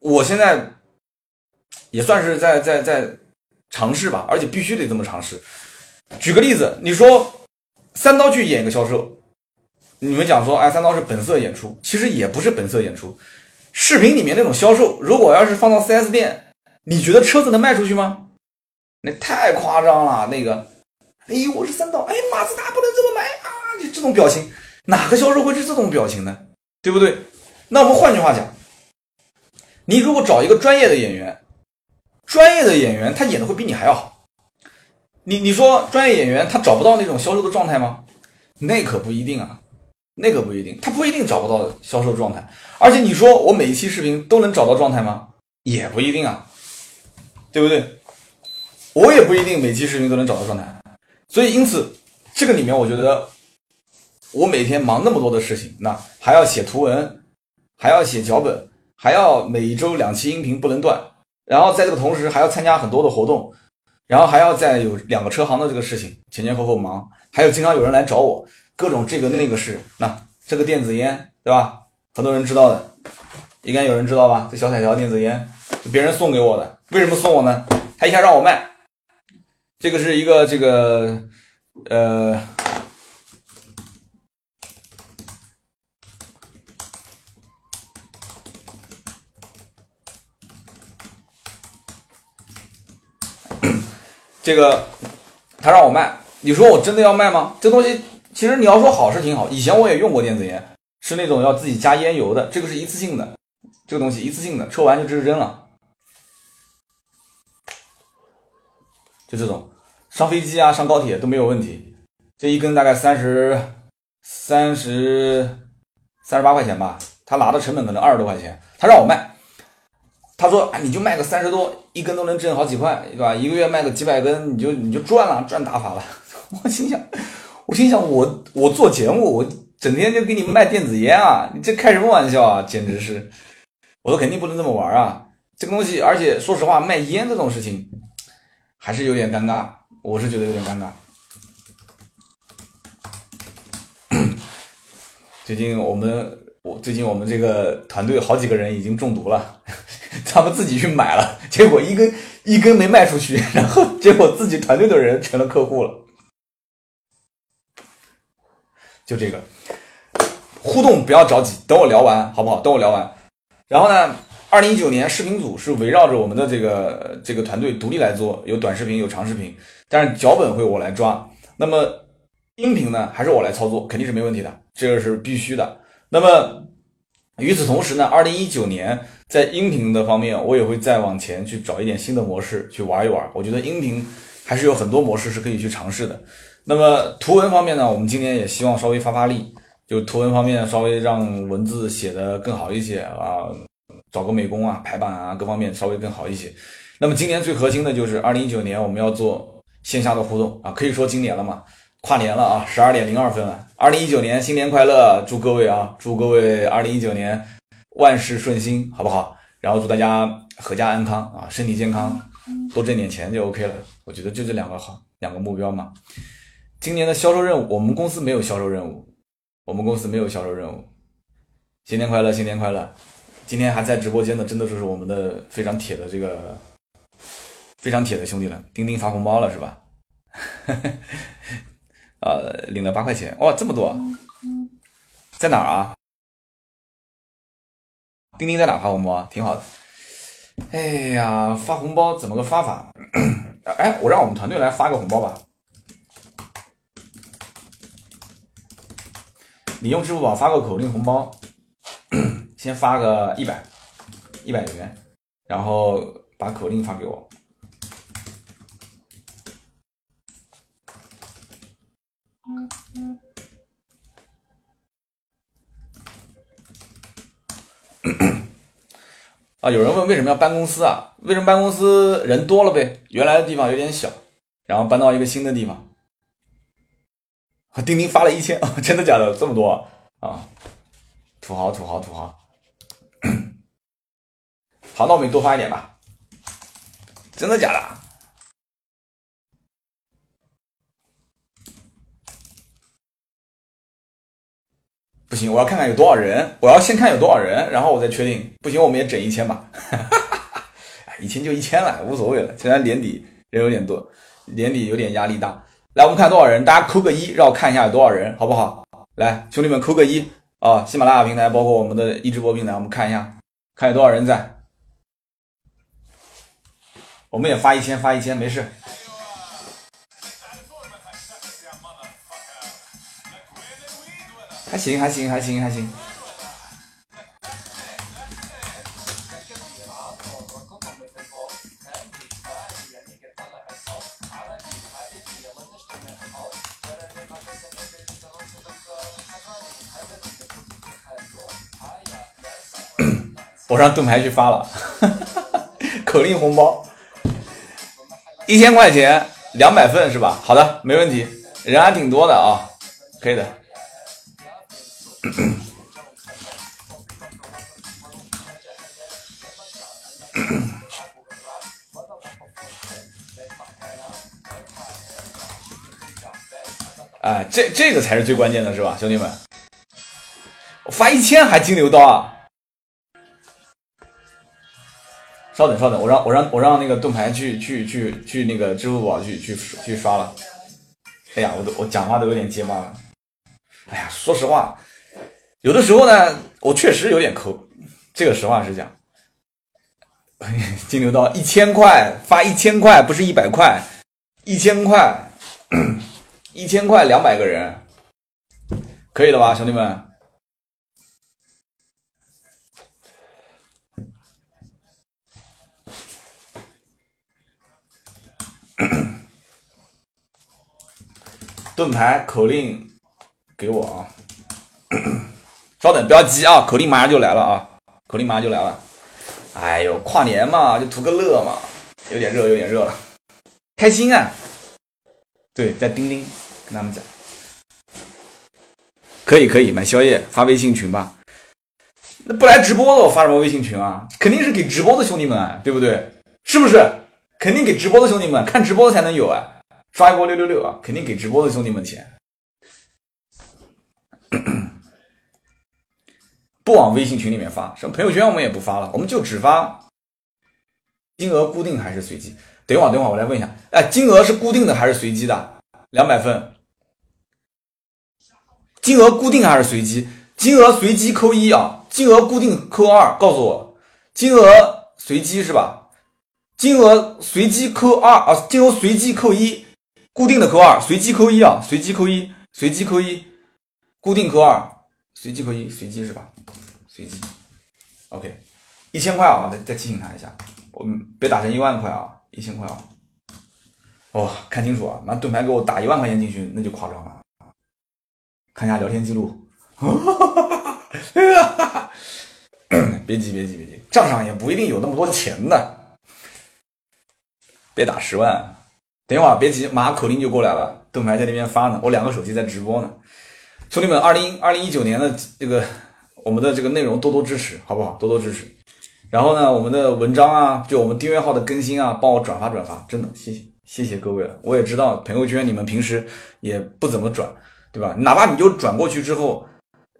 我现在也算是在在在尝试吧，而且必须得这么尝试。举个例子，你说三刀去演一个销售。你们讲说，哎，三刀是本色演出，其实也不是本色演出。视频里面那种销售，如果要是放到 4S 店，你觉得车子能卖出去吗？那太夸张了。那个，哎呦，我是三刀，哎，马自达不能这么买啊！你这种表情，哪个销售会是这种表情呢？对不对？那我们换句话讲，你如果找一个专业的演员，专业的演员他演的会比你还要好。你你说专业演员他找不到那种销售的状态吗？那可不一定啊。那可不一定，他不一定找不到销售状态，而且你说我每一期视频都能找到状态吗？也不一定啊，对不对？我也不一定每期视频都能找到状态，所以因此这个里面，我觉得我每天忙那么多的事情，那还要写图文，还要写脚本，还要每周两期音频不能断，然后在这个同时还要参加很多的活动，然后还要再有两个车行的这个事情前前后后忙，还有经常有人来找我。各种这个那个是那这个电子烟对吧？很多人知道的，应该有人知道吧？这小彩条电子烟，别人送给我的。为什么送我呢？他一下让我卖。这个是一个这个呃，这个他让我卖，你说我真的要卖吗？这东西。其实你要说好是挺好，以前我也用过电子烟，是那种要自己加烟油的，这个是一次性的，这个东西一次性的，抽完就直接扔了，就这种，上飞机啊上高铁都没有问题，这一根大概三十三十三十八块钱吧，他拿的成本可能二十多块钱，他让我卖，他说啊你就卖个三十多，一根都能挣好几块，对吧？一个月卖个几百根，你就你就赚了，赚大发了。我心想，我心想我我做节目，我整天就给你们卖电子烟啊，你这开什么玩笑啊？简直是，我说肯定不能这么玩啊，这个东西，而且说实话，卖烟这种事情还是有点尴尬，我是觉得有点尴尬。最近我们我最近我们这个团队好几个人已经中毒了，他们自己去买了，结果一根一根没卖出去，然后结果自己团队的人成了客户了。就这个互动不要着急，等我聊完好不好？等我聊完，然后呢，二零一九年视频组是围绕着我们的这个这个团队独立来做，有短视频有长视频，但是脚本会我来抓，那么音频呢还是我来操作，肯定是没问题的。这个是必须的。那么与此同时呢，二零一九年在音频的方面，我也会再往前去找一点新的模式去玩一玩。我觉得音频还是有很多模式是可以去尝试的。那么图文方面呢，我们今年也希望稍微发发力，就图文方面稍微让文字写得更好一些啊，找个美工啊、排版啊各方面稍微更好一些。那么今年最核心的就是二零一九年我们要做线下的互动啊，可以说今年了嘛。跨年了啊，十二点零二分了。二零一九年新年快乐，祝各位啊，祝各位二零一九年万事顺心，好不好？然后祝大家阖家安康啊，身体健康，多挣点钱就 OK 了。我觉得就这两个好，两个目标嘛。今年的销售任务，我们公司没有销售任务，我们公司没有销售任务。新年快乐，新年快乐！今天还在直播间的，真的就是我们的非常铁的这个非常铁的兄弟了。钉钉发红包了是吧？呃，领了八块钱，哇，这么多，在哪儿啊？钉钉在哪发红包？挺好的。哎呀，发红包怎么个发法？哎，我让我们团队来发个红包吧。你用支付宝发个口令红包，先发个一百，一百元，然后把口令发给我。啊，有人问为什么要搬公司啊？为什么搬公司？人多了呗，原来的地方有点小，然后搬到一个新的地方。钉钉发了一千，真的假的？这么多啊！土豪，土豪，土豪。好，那我们多发一点吧。真的假的？不行，我要看看有多少人，我要先看有多少人，然后我再确定。不行，我们也整一千吧，一千就一千了，无所谓了。现在年底人有点多，年底有点压力大。来，我们看多少人，大家扣个一，让我看一下有多少人，好不好？来，兄弟们扣个一啊！喜马拉雅平台，包括我们的一直播平台，我们看一下，看有多少人在。我们也发一千，发一千，没事。还行，还行，还行，还行。我让盾牌去发了，口令红包，一千块钱，两百份是吧？好的，没问题，人还挺多的啊，可以的。哎，这这个才是最关键的，是吧，兄弟们？我发一千还金牛刀啊！稍等，稍等，我让我让我让那个盾牌去去去去那个支付宝去去去刷了。哎呀，我都我讲话都有点结巴了。哎呀，说实话。有的时候呢，我确实有点抠，这个实话实讲。金牛刀一千块发一千块，不是一百块，一千块，一千块两百个人，可以了吧，兄弟们？盾牌口令给我啊！稍等，不要急啊，口令马上就来了啊，口令马上就来了。哎呦，跨年嘛，就图个乐嘛，有点热，有点热了，开心啊！对，在钉钉跟他们讲，可以可以买宵夜发微信群吧。那不来直播的我发什么微信群啊？肯定是给直播的兄弟们，对不对？是不是？肯定给直播的兄弟们看直播才能有啊！刷一波六六六啊，肯定给直播的兄弟们钱。不往微信群里面发，什么朋友圈我们也不发了，我们就只发金额固定还是随机？等会儿等会儿我来问一下，哎，金额是固定的还是随机的？两百份，金额固定还是随机？金额随机扣一啊，金额固定扣二，告诉我，金额随机是吧？金额随机扣二啊，金额随机扣一，固定的扣二，随机扣一啊，随机扣一，随机扣一，固定扣二，随机可以，随机是吧？随机，OK，一千块啊，再再提醒他一下，我们别打成一万块啊，一千块啊。哦，看清楚啊，拿盾牌给我打一万块钱进去，那就夸张了。看一下聊天记录，别急别急别急，账上也不一定有那么多钱的。别打十万，等一会儿别急，马上口令就过来了。盾牌在那边发呢，我两个手机在直播呢。兄弟们，二零二零一九年的这个我们的这个内容多多支持，好不好？多多支持。然后呢，我们的文章啊，就我们订阅号的更新啊，帮我转发转发，真的谢谢谢谢各位了。我也知道朋友圈你们平时也不怎么转，对吧？哪怕你就转过去之后，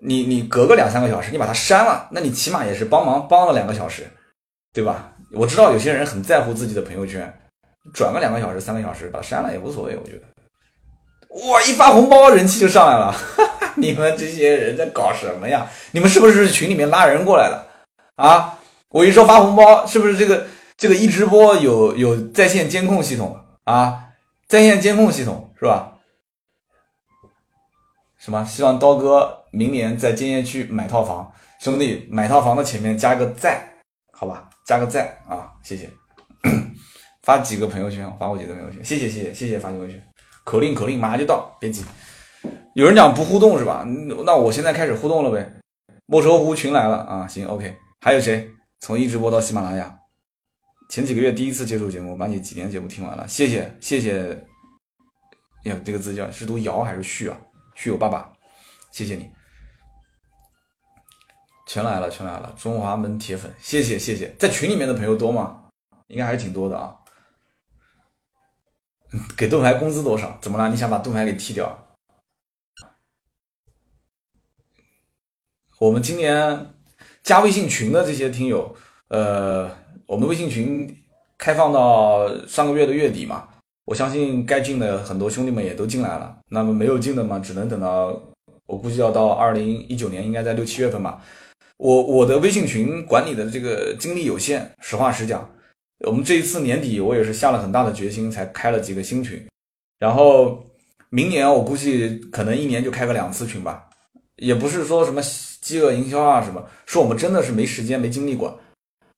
你你隔个两三个小时，你把它删了，那你起码也是帮忙帮了两个小时，对吧？我知道有些人很在乎自己的朋友圈。转个两个小时、三个小时，把它删了也无所谓，我觉得。哇，一发红包，人气就上来了！你们这些人在搞什么呀？你们是不是群里面拉人过来的啊？我一说发红包，是不是这个这个一直播有有在线监控系统啊？在线监控系统是吧？什么？希望刀哥明年在建业区买套房，兄弟，买套房的前面加个在，好吧？加个在啊，谢谢。发几个朋友圈，发过几个朋友圈，谢谢谢谢谢谢发朋友圈，口令口令马上就到，别急。有人讲不互动是吧？那我现在开始互动了呗。莫愁湖群来了啊，行 OK。还有谁？从一直播到喜马拉雅，前几个月第一次接触节目，把你几年节目听完了，谢谢谢谢。呀，这个字叫是读瑶还是旭啊？旭友爸爸，谢谢你。全来了全来了，中华门铁粉，谢谢谢谢。在群里面的朋友多吗？应该还是挺多的啊。给盾牌工资多少？怎么了？你想把盾牌给踢掉？我们今年加微信群的这些听友，呃，我们微信群开放到上个月的月底嘛。我相信该进的很多兄弟们也都进来了。那么没有进的嘛，只能等到我估计要到二零一九年，应该在六七月份吧。我我的微信群管理的这个精力有限，实话实讲。我们这一次年底，我也是下了很大的决心，才开了几个新群。然后明年我估计可能一年就开个两次群吧，也不是说什么饥饿营销啊什么，是我们真的是没时间没精力管。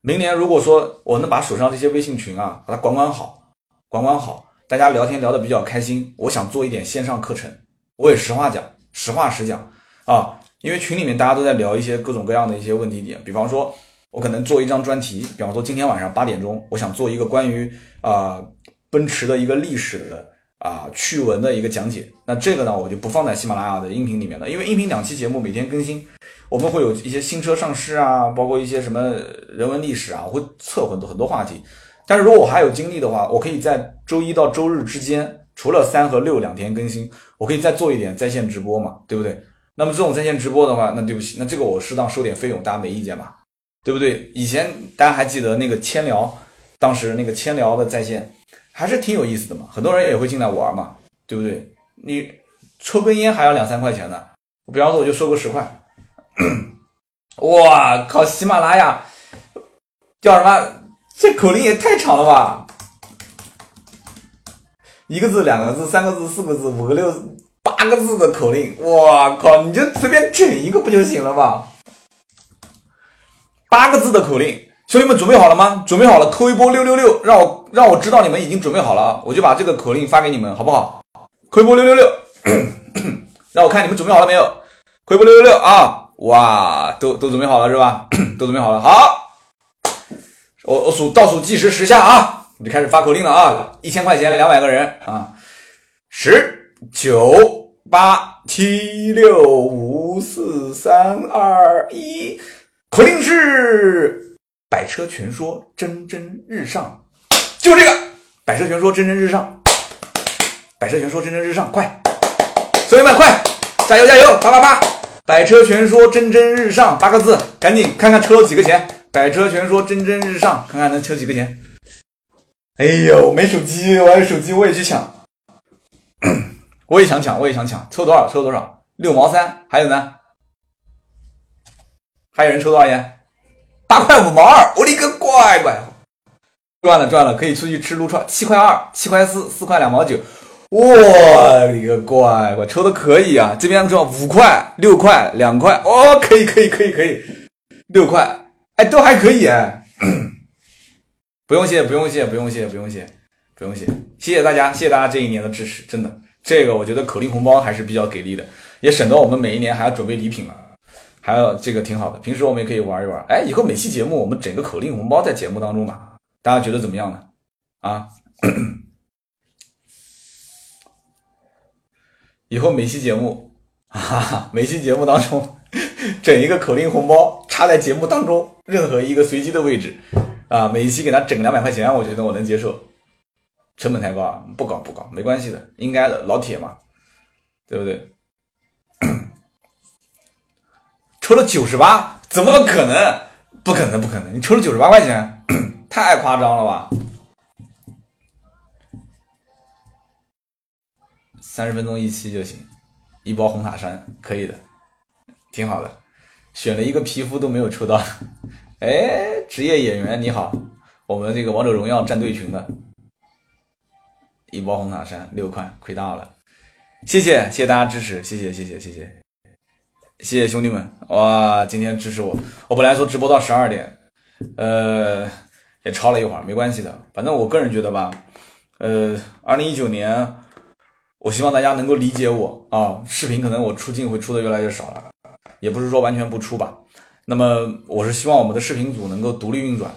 明年如果说我能把手上这些微信群啊，把它管管好，管管好，大家聊天聊得比较开心，我想做一点线上课程。我也实话讲，实话实讲啊，因为群里面大家都在聊一些各种各样的一些问题点，比方说。我可能做一张专题，比方说今天晚上八点钟，我想做一个关于啊奔驰的一个历史的啊趣闻的一个讲解。那这个呢，我就不放在喜马拉雅的音频里面了，因为音频两期节目每天更新，我们会有一些新车上市啊，包括一些什么人文历史啊，我会测很多很多话题。但是如果我还有精力的话，我可以在周一到周日之间，除了三和六两天更新，我可以再做一点在线直播嘛，对不对？那么这种在线直播的话，那对不起，那这个我适当收点费用，大家没意见吧？对不对？以前大家还记得那个千聊，当时那个千聊的在线还是挺有意思的嘛，很多人也会进来玩嘛，对不对？你抽根烟还要两三块钱呢，比方说我就收个十块。哇靠！喜马拉雅叫什么？这口令也太长了吧！一个字、两个字、三个字、四个字、五个六、八个字的口令，哇靠！你就随便整一个不就行了吗？八个字的口令，兄弟们准备好了吗？准备好了，扣一波六六六，让我让我知道你们已经准备好了啊，我就把这个口令发给你们，好不好？扣一波六六六，让我看你们准备好了没有？扣一波六六六啊！哇，都都准备好了是吧？都准备好了，好，我我数倒数计时十下啊，我就开始发口令了啊！一千块钱两百个人啊，十九八七六五四三二一，口令是百车全说蒸蒸日上，就这个百车全说蒸蒸日上，百车全说蒸蒸日上，快！兄弟们，快，加油加油，啪啪啪！百车全说蒸蒸日上八个字，赶紧看看抽了几个钱。百车全说蒸蒸日上，看看能抽几个钱。哎呦，没手机，我还有手机我也去抢，我也想抢，我也想抢，抽多少？抽多少？六毛三。还有呢？还有人抽多少钱？八块五毛二。我的个乖乖，赚了赚了，可以出去吃撸串。七块二，七块四，四块两毛九。我的个乖乖，抽的可以啊！这边说五块、六块、两块，哦，可以可以可以可以，六块，哎，都还可以哎。不用谢，不用谢，不用谢，不用谢，不用谢，谢谢大家，谢谢大家这一年的支持，真的，这个我觉得口令红包还是比较给力的，也省得我们每一年还要准备礼品了，还有这个挺好的。平时我们也可以玩一玩，哎，以后每期节目我们整个口令红包在节目当中嘛，大家觉得怎么样呢？啊？以后每期节目，哈哈，每期节目当中 整一个口令红包插在节目当中任何一个随机的位置，啊，每一期给他整两百块钱，我觉得我能接受。成本太高啊，不搞不搞，没关系的，应该的，老铁嘛，对不对？抽了九十八，怎么可能？不可能，不可能！你抽了九十八块钱，太夸张了吧？三十分钟一期就行，一包红塔山可以的，挺好的。选了一个皮肤都没有抽到，哎，职业演员你好，我们这个王者荣耀战队群的，一包红塔山六块，亏大了，谢谢谢谢大家支持，谢谢谢谢谢谢谢谢兄弟们，哇，今天支持我，我本来说直播到十二点，呃，也超了一会儿，没关系的，反正我个人觉得吧，呃，二零一九年。我希望大家能够理解我啊，视频可能我出镜会出的越来越少了，也不是说完全不出吧。那么我是希望我们的视频组能够独立运转，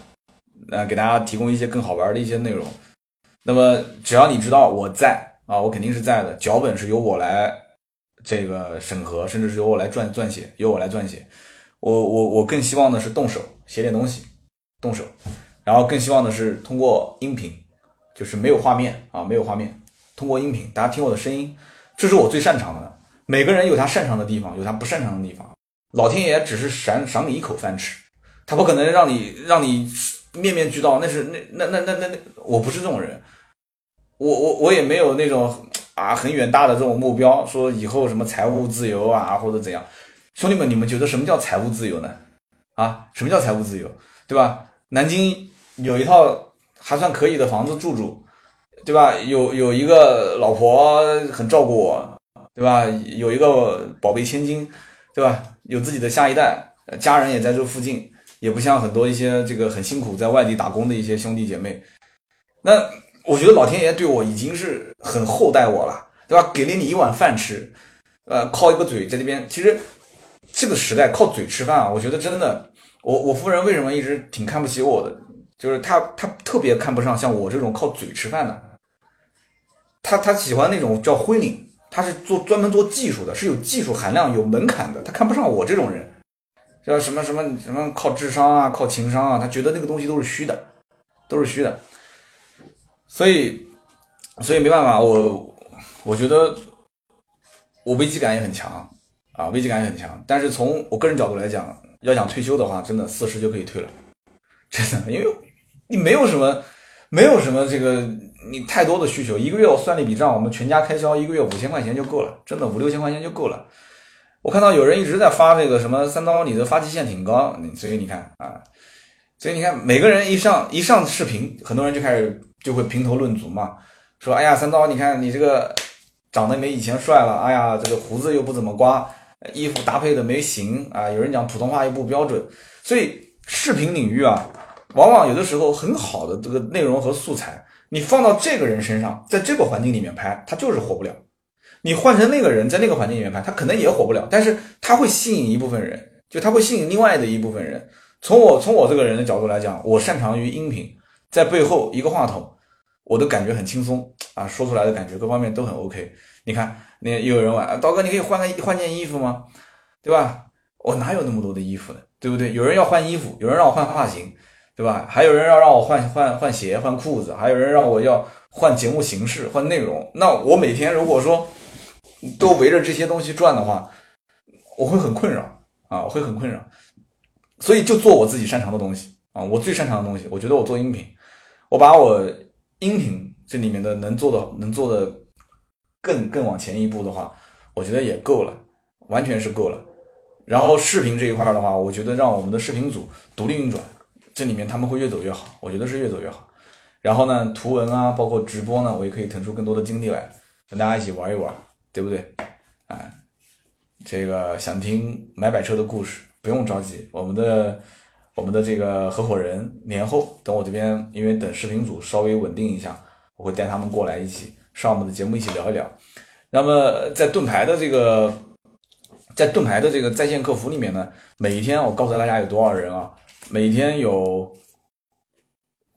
呃，给大家提供一些更好玩的一些内容。那么只要你知道我在啊，我肯定是在的。脚本是由我来这个审核，甚至是由我来撰撰写，由我来撰写。我我我更希望的是动手写点东西，动手，然后更希望的是通过音频，就是没有画面啊，没有画面。通过音频，大家听我的声音，这是我最擅长的。每个人有他擅长的地方，有他不擅长的地方。老天爷只是赏赏你一口饭吃，他不可能让你让你面面俱到。那是那那那那那，我不是这种人。我我我也没有那种啊很远大的这种目标，说以后什么财务自由啊或者怎样。兄弟们，你们觉得什么叫财务自由呢？啊，什么叫财务自由？对吧？南京有一套还算可以的房子住住。对吧？有有一个老婆很照顾我，对吧？有一个宝贝千金，对吧？有自己的下一代，家人也在这附近，也不像很多一些这个很辛苦在外地打工的一些兄弟姐妹。那我觉得老天爷对我已经是很厚待我了，对吧？给了你一碗饭吃，呃，靠一个嘴在这边。其实这个时代靠嘴吃饭啊，我觉得真的，我我夫人为什么一直挺看不起我的？就是她她特别看不上像我这种靠嘴吃饭的。他他喜欢那种叫灰领，他是做专门做技术的，是有技术含量、有门槛的。他看不上我这种人，叫什么什么什么靠智商啊、靠情商啊，他觉得那个东西都是虚的，都是虚的。所以，所以没办法，我我觉得我危机感也很强啊，危机感也很强。但是从我个人角度来讲，要想退休的话，真的四十就可以退了，真的，因为你没有什么。没有什么这个你太多的需求，一个月我算了一笔账，我们全家开销一个月五千块钱就够了，真的五六千块钱就够了。我看到有人一直在发这个什么三刀，你的发际线挺高，所以你看啊，所以你看每个人一上一上视频，很多人就开始就会评头论足嘛，说哎呀三刀，你看你这个长得没以前帅了，哎呀这个胡子又不怎么刮，衣服搭配的没型啊，有人讲普通话又不标准，所以视频领域啊。往往有的时候很好的这个内容和素材，你放到这个人身上，在这个环境里面拍，他就是火不了。你换成那个人，在那个环境里面拍，他可能也火不了，但是他会吸引一部分人，就他会吸引另外的一部分人。从我从我这个人的角度来讲，我擅长于音频，在背后一个话筒，我的感觉很轻松啊，说出来的感觉各方面都很 OK。你看，那又有人问，刀哥，你可以换个换件衣服吗？对吧？我哪有那么多的衣服呢？对不对？有人要换衣服，有人让我换发型，对吧？还有人要让我换换换鞋、换裤子，还有人让我要换节目形式、换内容。那我每天如果说都围着这些东西转的话，我会很困扰啊，我会很困扰。所以就做我自己擅长的东西啊，我最擅长的东西，我觉得我做音频，我把我音频这里面的能做的能做的更更往前一步的话，我觉得也够了，完全是够了。然后视频这一块的话，我觉得让我们的视频组独立运转，这里面他们会越走越好，我觉得是越走越好。然后呢，图文啊，包括直播呢，我也可以腾出更多的精力来跟大家一起玩一玩，对不对？哎，这个想听买摆车的故事。不用着急，我们的我们的这个合伙人年后等我这边，因为等视频组稍微稳定一下，我会带他们过来一起上我们的节目，一起聊一聊。那么在盾牌的这个在盾牌的这个在线客服里面呢，每一天我告诉大家有多少人啊？每天有，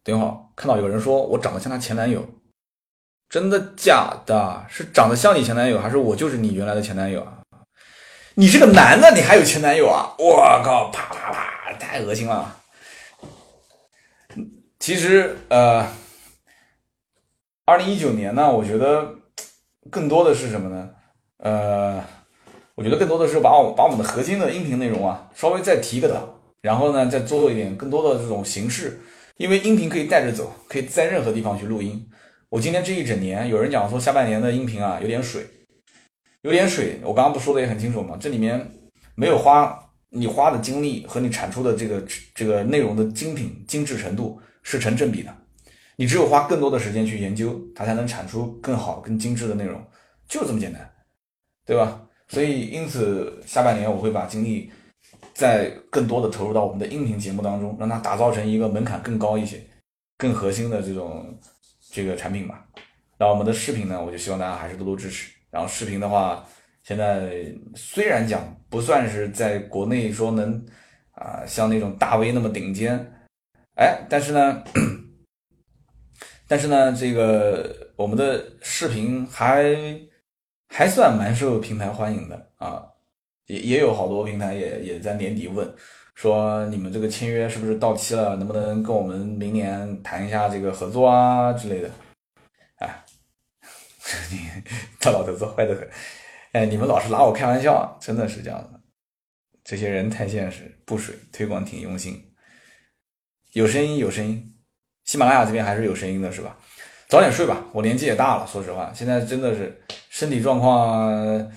等会儿看到有人说我长得像他前男友，真的假的？是长得像你前男友，还是我就是你原来的前男友啊？你是个男的，你还有前男友啊？我靠，啪啪啪，太恶心了。其实，呃，二零一九年呢，我觉得更多的是什么呢？呃，我觉得更多的是把我把我们的核心的音频内容啊，稍微再提一个档，然后呢，再做一点更多的这种形式，因为音频可以带着走，可以在任何地方去录音。我今天这一整年，有人讲说下半年的音频啊，有点水。有点水，我刚刚不说的也很清楚吗？这里面没有花你花的精力和你产出的这个这个内容的精品精致程度是成正比的。你只有花更多的时间去研究，它才能产出更好、更精致的内容，就这么简单，对吧？所以，因此下半年我会把精力再更多的投入到我们的音频节目当中，让它打造成一个门槛更高一些、更核心的这种这个产品吧。然后我们的视频呢，我就希望大家还是多多支持。然后视频的话，现在虽然讲不算是在国内说能啊像那种大 V 那么顶尖，哎，但是呢，但是呢，这个我们的视频还还算蛮受平台欢迎的啊，也也有好多平台也也在年底问说你们这个签约是不是到期了，能不能跟我们明年谈一下这个合作啊之类的。你这老头子坏得很，哎，你们老是拿我开玩笑，真的是这样的。这些人太现实，不水，推广挺用心，有声音有声音，喜马拉雅这边还是有声音的，是吧？早点睡吧，我年纪也大了，说实话，现在真的是身体状况，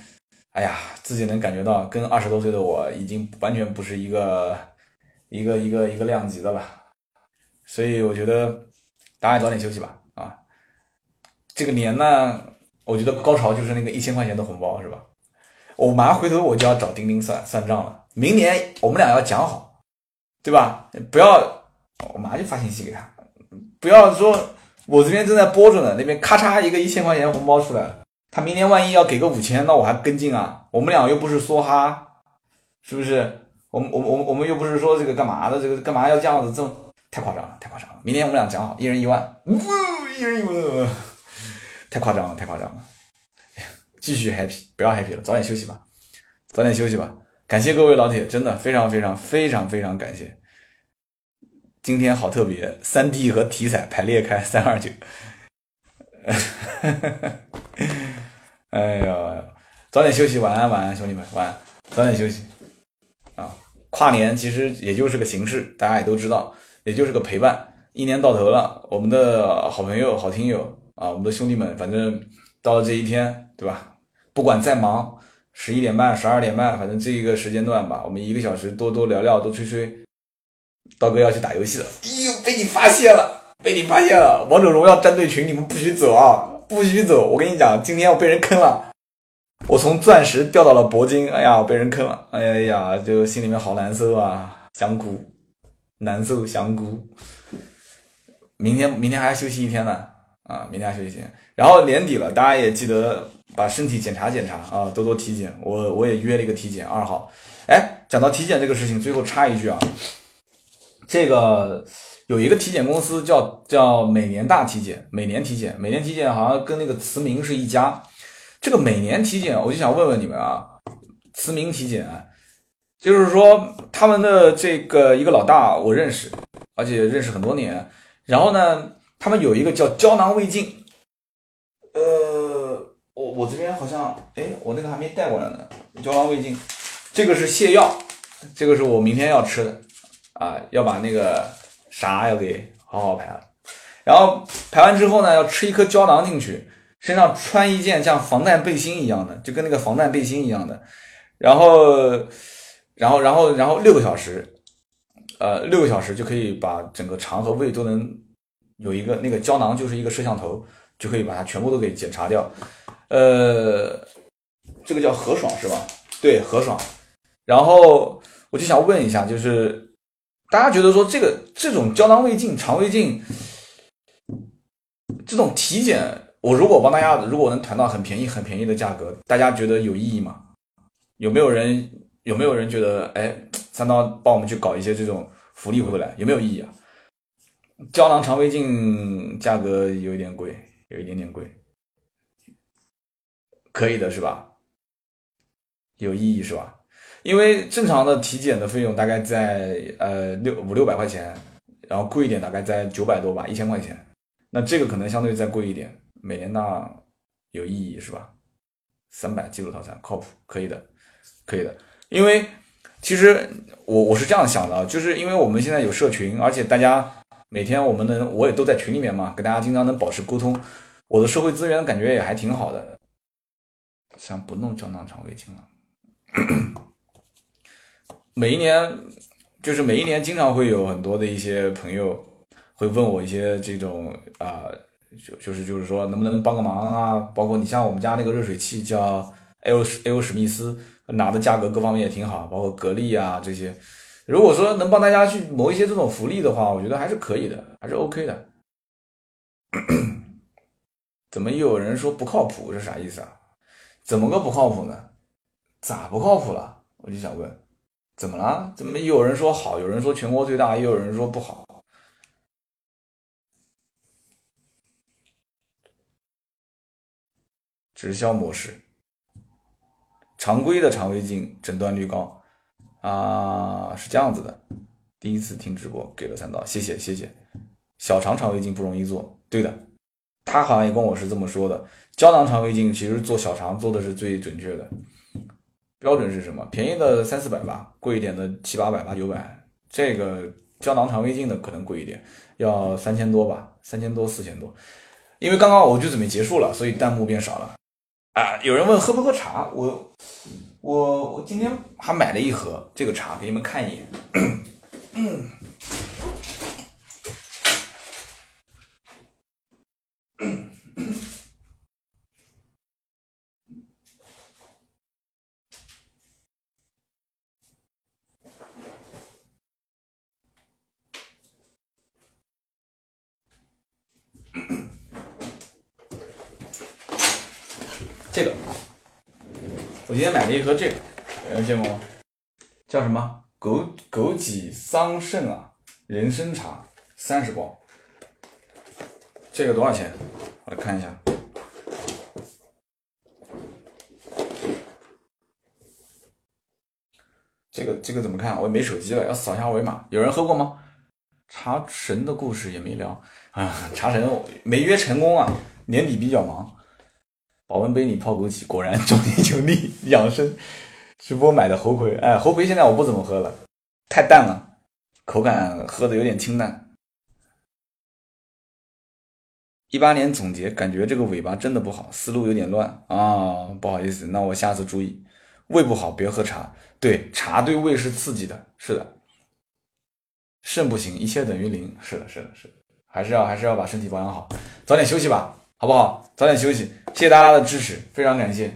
哎呀，自己能感觉到，跟二十多岁的我已经完全不是一个一个一个一个量级的了，所以我觉得大家早点休息吧。这个年呢，我觉得高潮就是那个一千块钱的红包，是吧？我马上回头我就要找钉钉算算账了。明年我们俩要讲好，对吧？不要，我马上就发信息给他，不要说我这边正在播着呢，那边咔嚓一个一千块钱红包出来了，他明年万一要给个五千，那我还跟进啊？我们俩又不是梭哈，是不是？我们我们我们我们又不是说这个干嘛的？这个干嘛要这样子？这太夸张了，太夸张了！明年我们俩讲好，一人一万，呜，一人一万。太夸张了，太夸张了！继续 happy，不要 happy 了，早点休息吧，早点休息吧。感谢各位老铁，真的非常非常非常非常感谢。今天好特别，三 D 和体彩排列开三二九。哎呀，早点休息，晚安晚安，兄弟们晚安，早点休息。啊，跨年其实也就是个形式，大家也都知道，也就是个陪伴。一年到头了，我们的好朋友、好听友。啊，我们的兄弟们，反正到了这一天，对吧？不管再忙，十一点半、十二点半，反正这一个时间段吧，我们一个小时多多聊聊，多吹吹。刀哥要去打游戏了，哎呦，被你发现了，被你发现了！王者荣耀战队群，你们不许走啊，不许走！我跟你讲，今天我被人坑了，我从钻石掉到了铂金，哎呀，被人坑了，哎呀，就心里面好难受啊，想哭，难受想哭。明天，明天还要休息一天呢。啊，明天休息，然后年底了，大家也记得把身体检查检查啊，多多体检。我我也约了一个体检，二号。哎，讲到体检这个事情，最后插一句啊，这个有一个体检公司叫叫每年大体检，每年体检，每年体检好像跟那个慈铭是一家。这个每年体检，我就想问问你们啊，慈铭体检，就是说他们的这个一个老大我认识，而且认识很多年。然后呢，他们有一个叫胶囊胃镜，呃，我我这边好像，哎，我那个还没带过来呢，胶囊胃镜。这个是泻药，这个是我明天要吃的啊，要把那个啥要给好好排了。然后排完之后呢，要吃一颗胶囊进去，身上穿一件像防弹背心一样的，就跟那个防弹背心一样的。然后，然后，然后，然后六个小时，呃，六个小时就可以把整个肠和胃都能有一个那个胶囊，就是一个摄像头，就可以把它全部都给检查掉。呃，这个叫何爽是吧？对，何爽。然后我就想问一下，就是大家觉得说这个这种胶囊胃镜、肠胃镜这种体检，我如果帮大家，如果能谈到很便宜、很便宜的价格，大家觉得有意义吗？有没有人有没有人觉得，哎，三刀帮我们去搞一些这种福利回来，有没有意义啊？胶囊肠胃镜价格有一点贵，有一点点贵，可以的是吧？有意义是吧？因为正常的体检的费用大概在呃六五六百块钱，然后贵一点大概在九百多吧，一千块钱。那这个可能相对再贵一点。美年大有意义是吧？三百记录套餐靠谱，可以的，可以的。因为其实我我是这样想的，就是因为我们现在有社群，而且大家每天我们能我也都在群里面嘛，跟大家经常能保持沟通，我的社会资源感觉也还挺好的。想不弄胶囊肠胃镜了。每一年，就是每一年，经常会有很多的一些朋友会问我一些这种啊，就就是就是说能不能帮个忙啊？包括你像我们家那个热水器叫 L L 史密斯，拿的价格各方面也挺好，包括格力啊这些。如果说能帮大家去谋一些这种福利的话，我觉得还是可以的，还是 OK 的。怎么又有人说不靠谱？是啥意思啊？怎么个不靠谱呢？咋不靠谱了？我就想问。怎么了？怎么又有人说好，有人说全国最大，也有人说不好。直销模式，常规的肠胃镜诊断率高啊，是这样子的。第一次听直播，给了三刀，谢谢谢谢。小肠肠胃镜不容易做，对的，他好像也跟我是这么说的。胶囊肠胃镜其实做小肠做的是最准确的。标准是什么？便宜的三四百吧，贵一点的七八百八九百。这个胶囊肠胃镜的可能贵一点，要三千多吧，三千多四千多。因为刚刚我就准备结束了，所以弹幕变少了。啊，有人问喝不喝茶？我我我今天还买了一盒这个茶，给你们看一眼。这个，我今买了一盒这个，有人见过吗？叫什么？枸枸杞桑葚啊，人参茶三十包。这个多少钱？我来看一下。这个这个怎么看？我也没手机了，要扫一下二维码。有人喝过吗？茶神的故事也没聊啊，茶神没约成功啊，年底比较忙。保温杯里泡枸杞，果然重力就力养生。直播买的猴魁，哎，猴魁现在我不怎么喝了，太淡了，口感喝的有点清淡。一八年总结，感觉这个尾巴真的不好，思路有点乱啊，不好意思，那我下次注意。胃不好别喝茶，对，茶对胃是刺激的，是的。肾不行，一切等于零，是的，是的，是的，还是要还是要把身体保养好，早点休息吧。好不好？早点休息，谢谢大家的支持，非常感谢。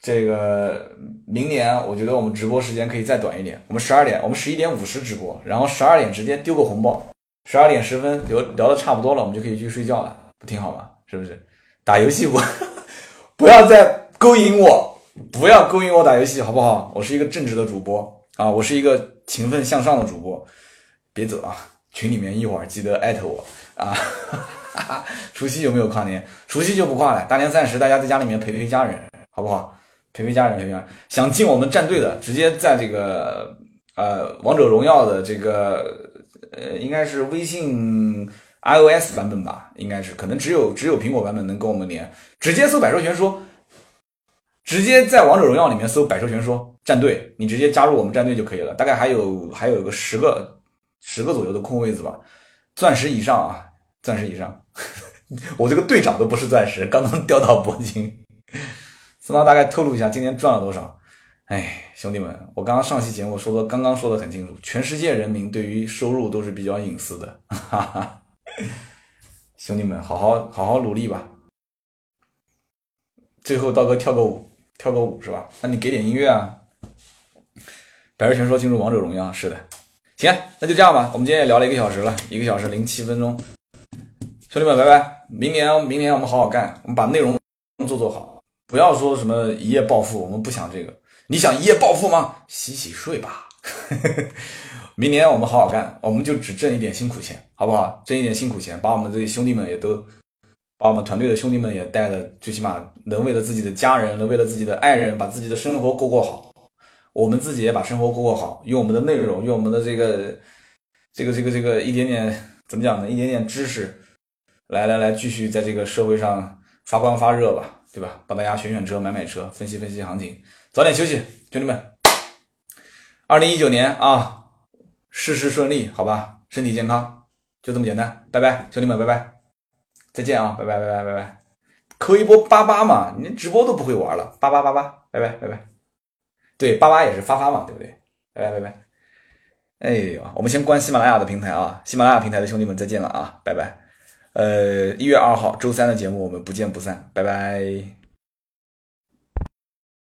这个明年我觉得我们直播时间可以再短一点，我们十二点，我们十一点五十直播，然后十二点直接丢个红包，十二点十分聊聊的差不多了，我们就可以去睡觉了，不挺好吗？是不是？打游戏不 不要再勾引我，不要勾引我打游戏，好不好？我是一个正直的主播啊，我是一个勤奋向上的主播，别走啊！群里面一会儿记得艾特我啊！除夕有没有跨年？除夕就不跨了，大年三十大家在家里面陪陪家人，好不好？陪陪家人，陪陪。想进我们战队的，直接在这个呃王者荣耀的这个呃应该是微信 iOS 版本吧，应该是可能只有只有苹果版本能跟我们连，直接搜百兽全说，直接在王者荣耀里面搜百兽全说战队，你直接加入我们战队就可以了。大概还有还有个十个十个左右的空位子吧，钻石以上啊，钻石以上，我这个队长都不是钻石，刚刚掉到铂金。司马大概透露一下今天赚了多少？哎，兄弟们，我刚刚上期节目说的，刚刚说的很清楚，全世界人民对于收入都是比较隐私的。哈哈，兄弟们，好好好好努力吧。最后刀哥跳个舞，跳个舞是吧？那你给点音乐啊。百日全说进入王者荣耀，是的。行，那就这样吧。我们今天也聊了一个小时了，一个小时零七分钟。兄弟们，拜拜。明年，明年我们好好干，我们把内容做做好。不要说什么一夜暴富，我们不想这个。你想一夜暴富吗？洗洗睡吧。明年我们好好干，我们就只挣一点辛苦钱，好不好？挣一点辛苦钱，把我们这些兄弟们也都，把我们团队的兄弟们也带的，最起码能为了自己的家人，能为了自己的爱人，把自己的生活过过好。我们自己也把生活过过好，用我们的内容，用我们的这个，这个，这个，这个一点点怎么讲呢？一点点知识，来来来，继续在这个社会上发光发热吧。对吧？帮大家选选车、买买车、分析分析行情，早点休息，兄弟们。二零一九年啊，事事顺利，好吧，身体健康，就这么简单。拜拜，兄弟们，拜拜，再见啊，拜拜拜拜拜拜。扣一波八八嘛，你连直播都不会玩了，八八八八，拜拜拜拜。对，八八也是发发嘛，对不对？拜拜拜拜。哎呦，我们先关喜马拉雅的平台啊，喜马拉雅平台的兄弟们再见了啊，拜拜。呃，一月二号周三的节目，我们不见不散，拜拜。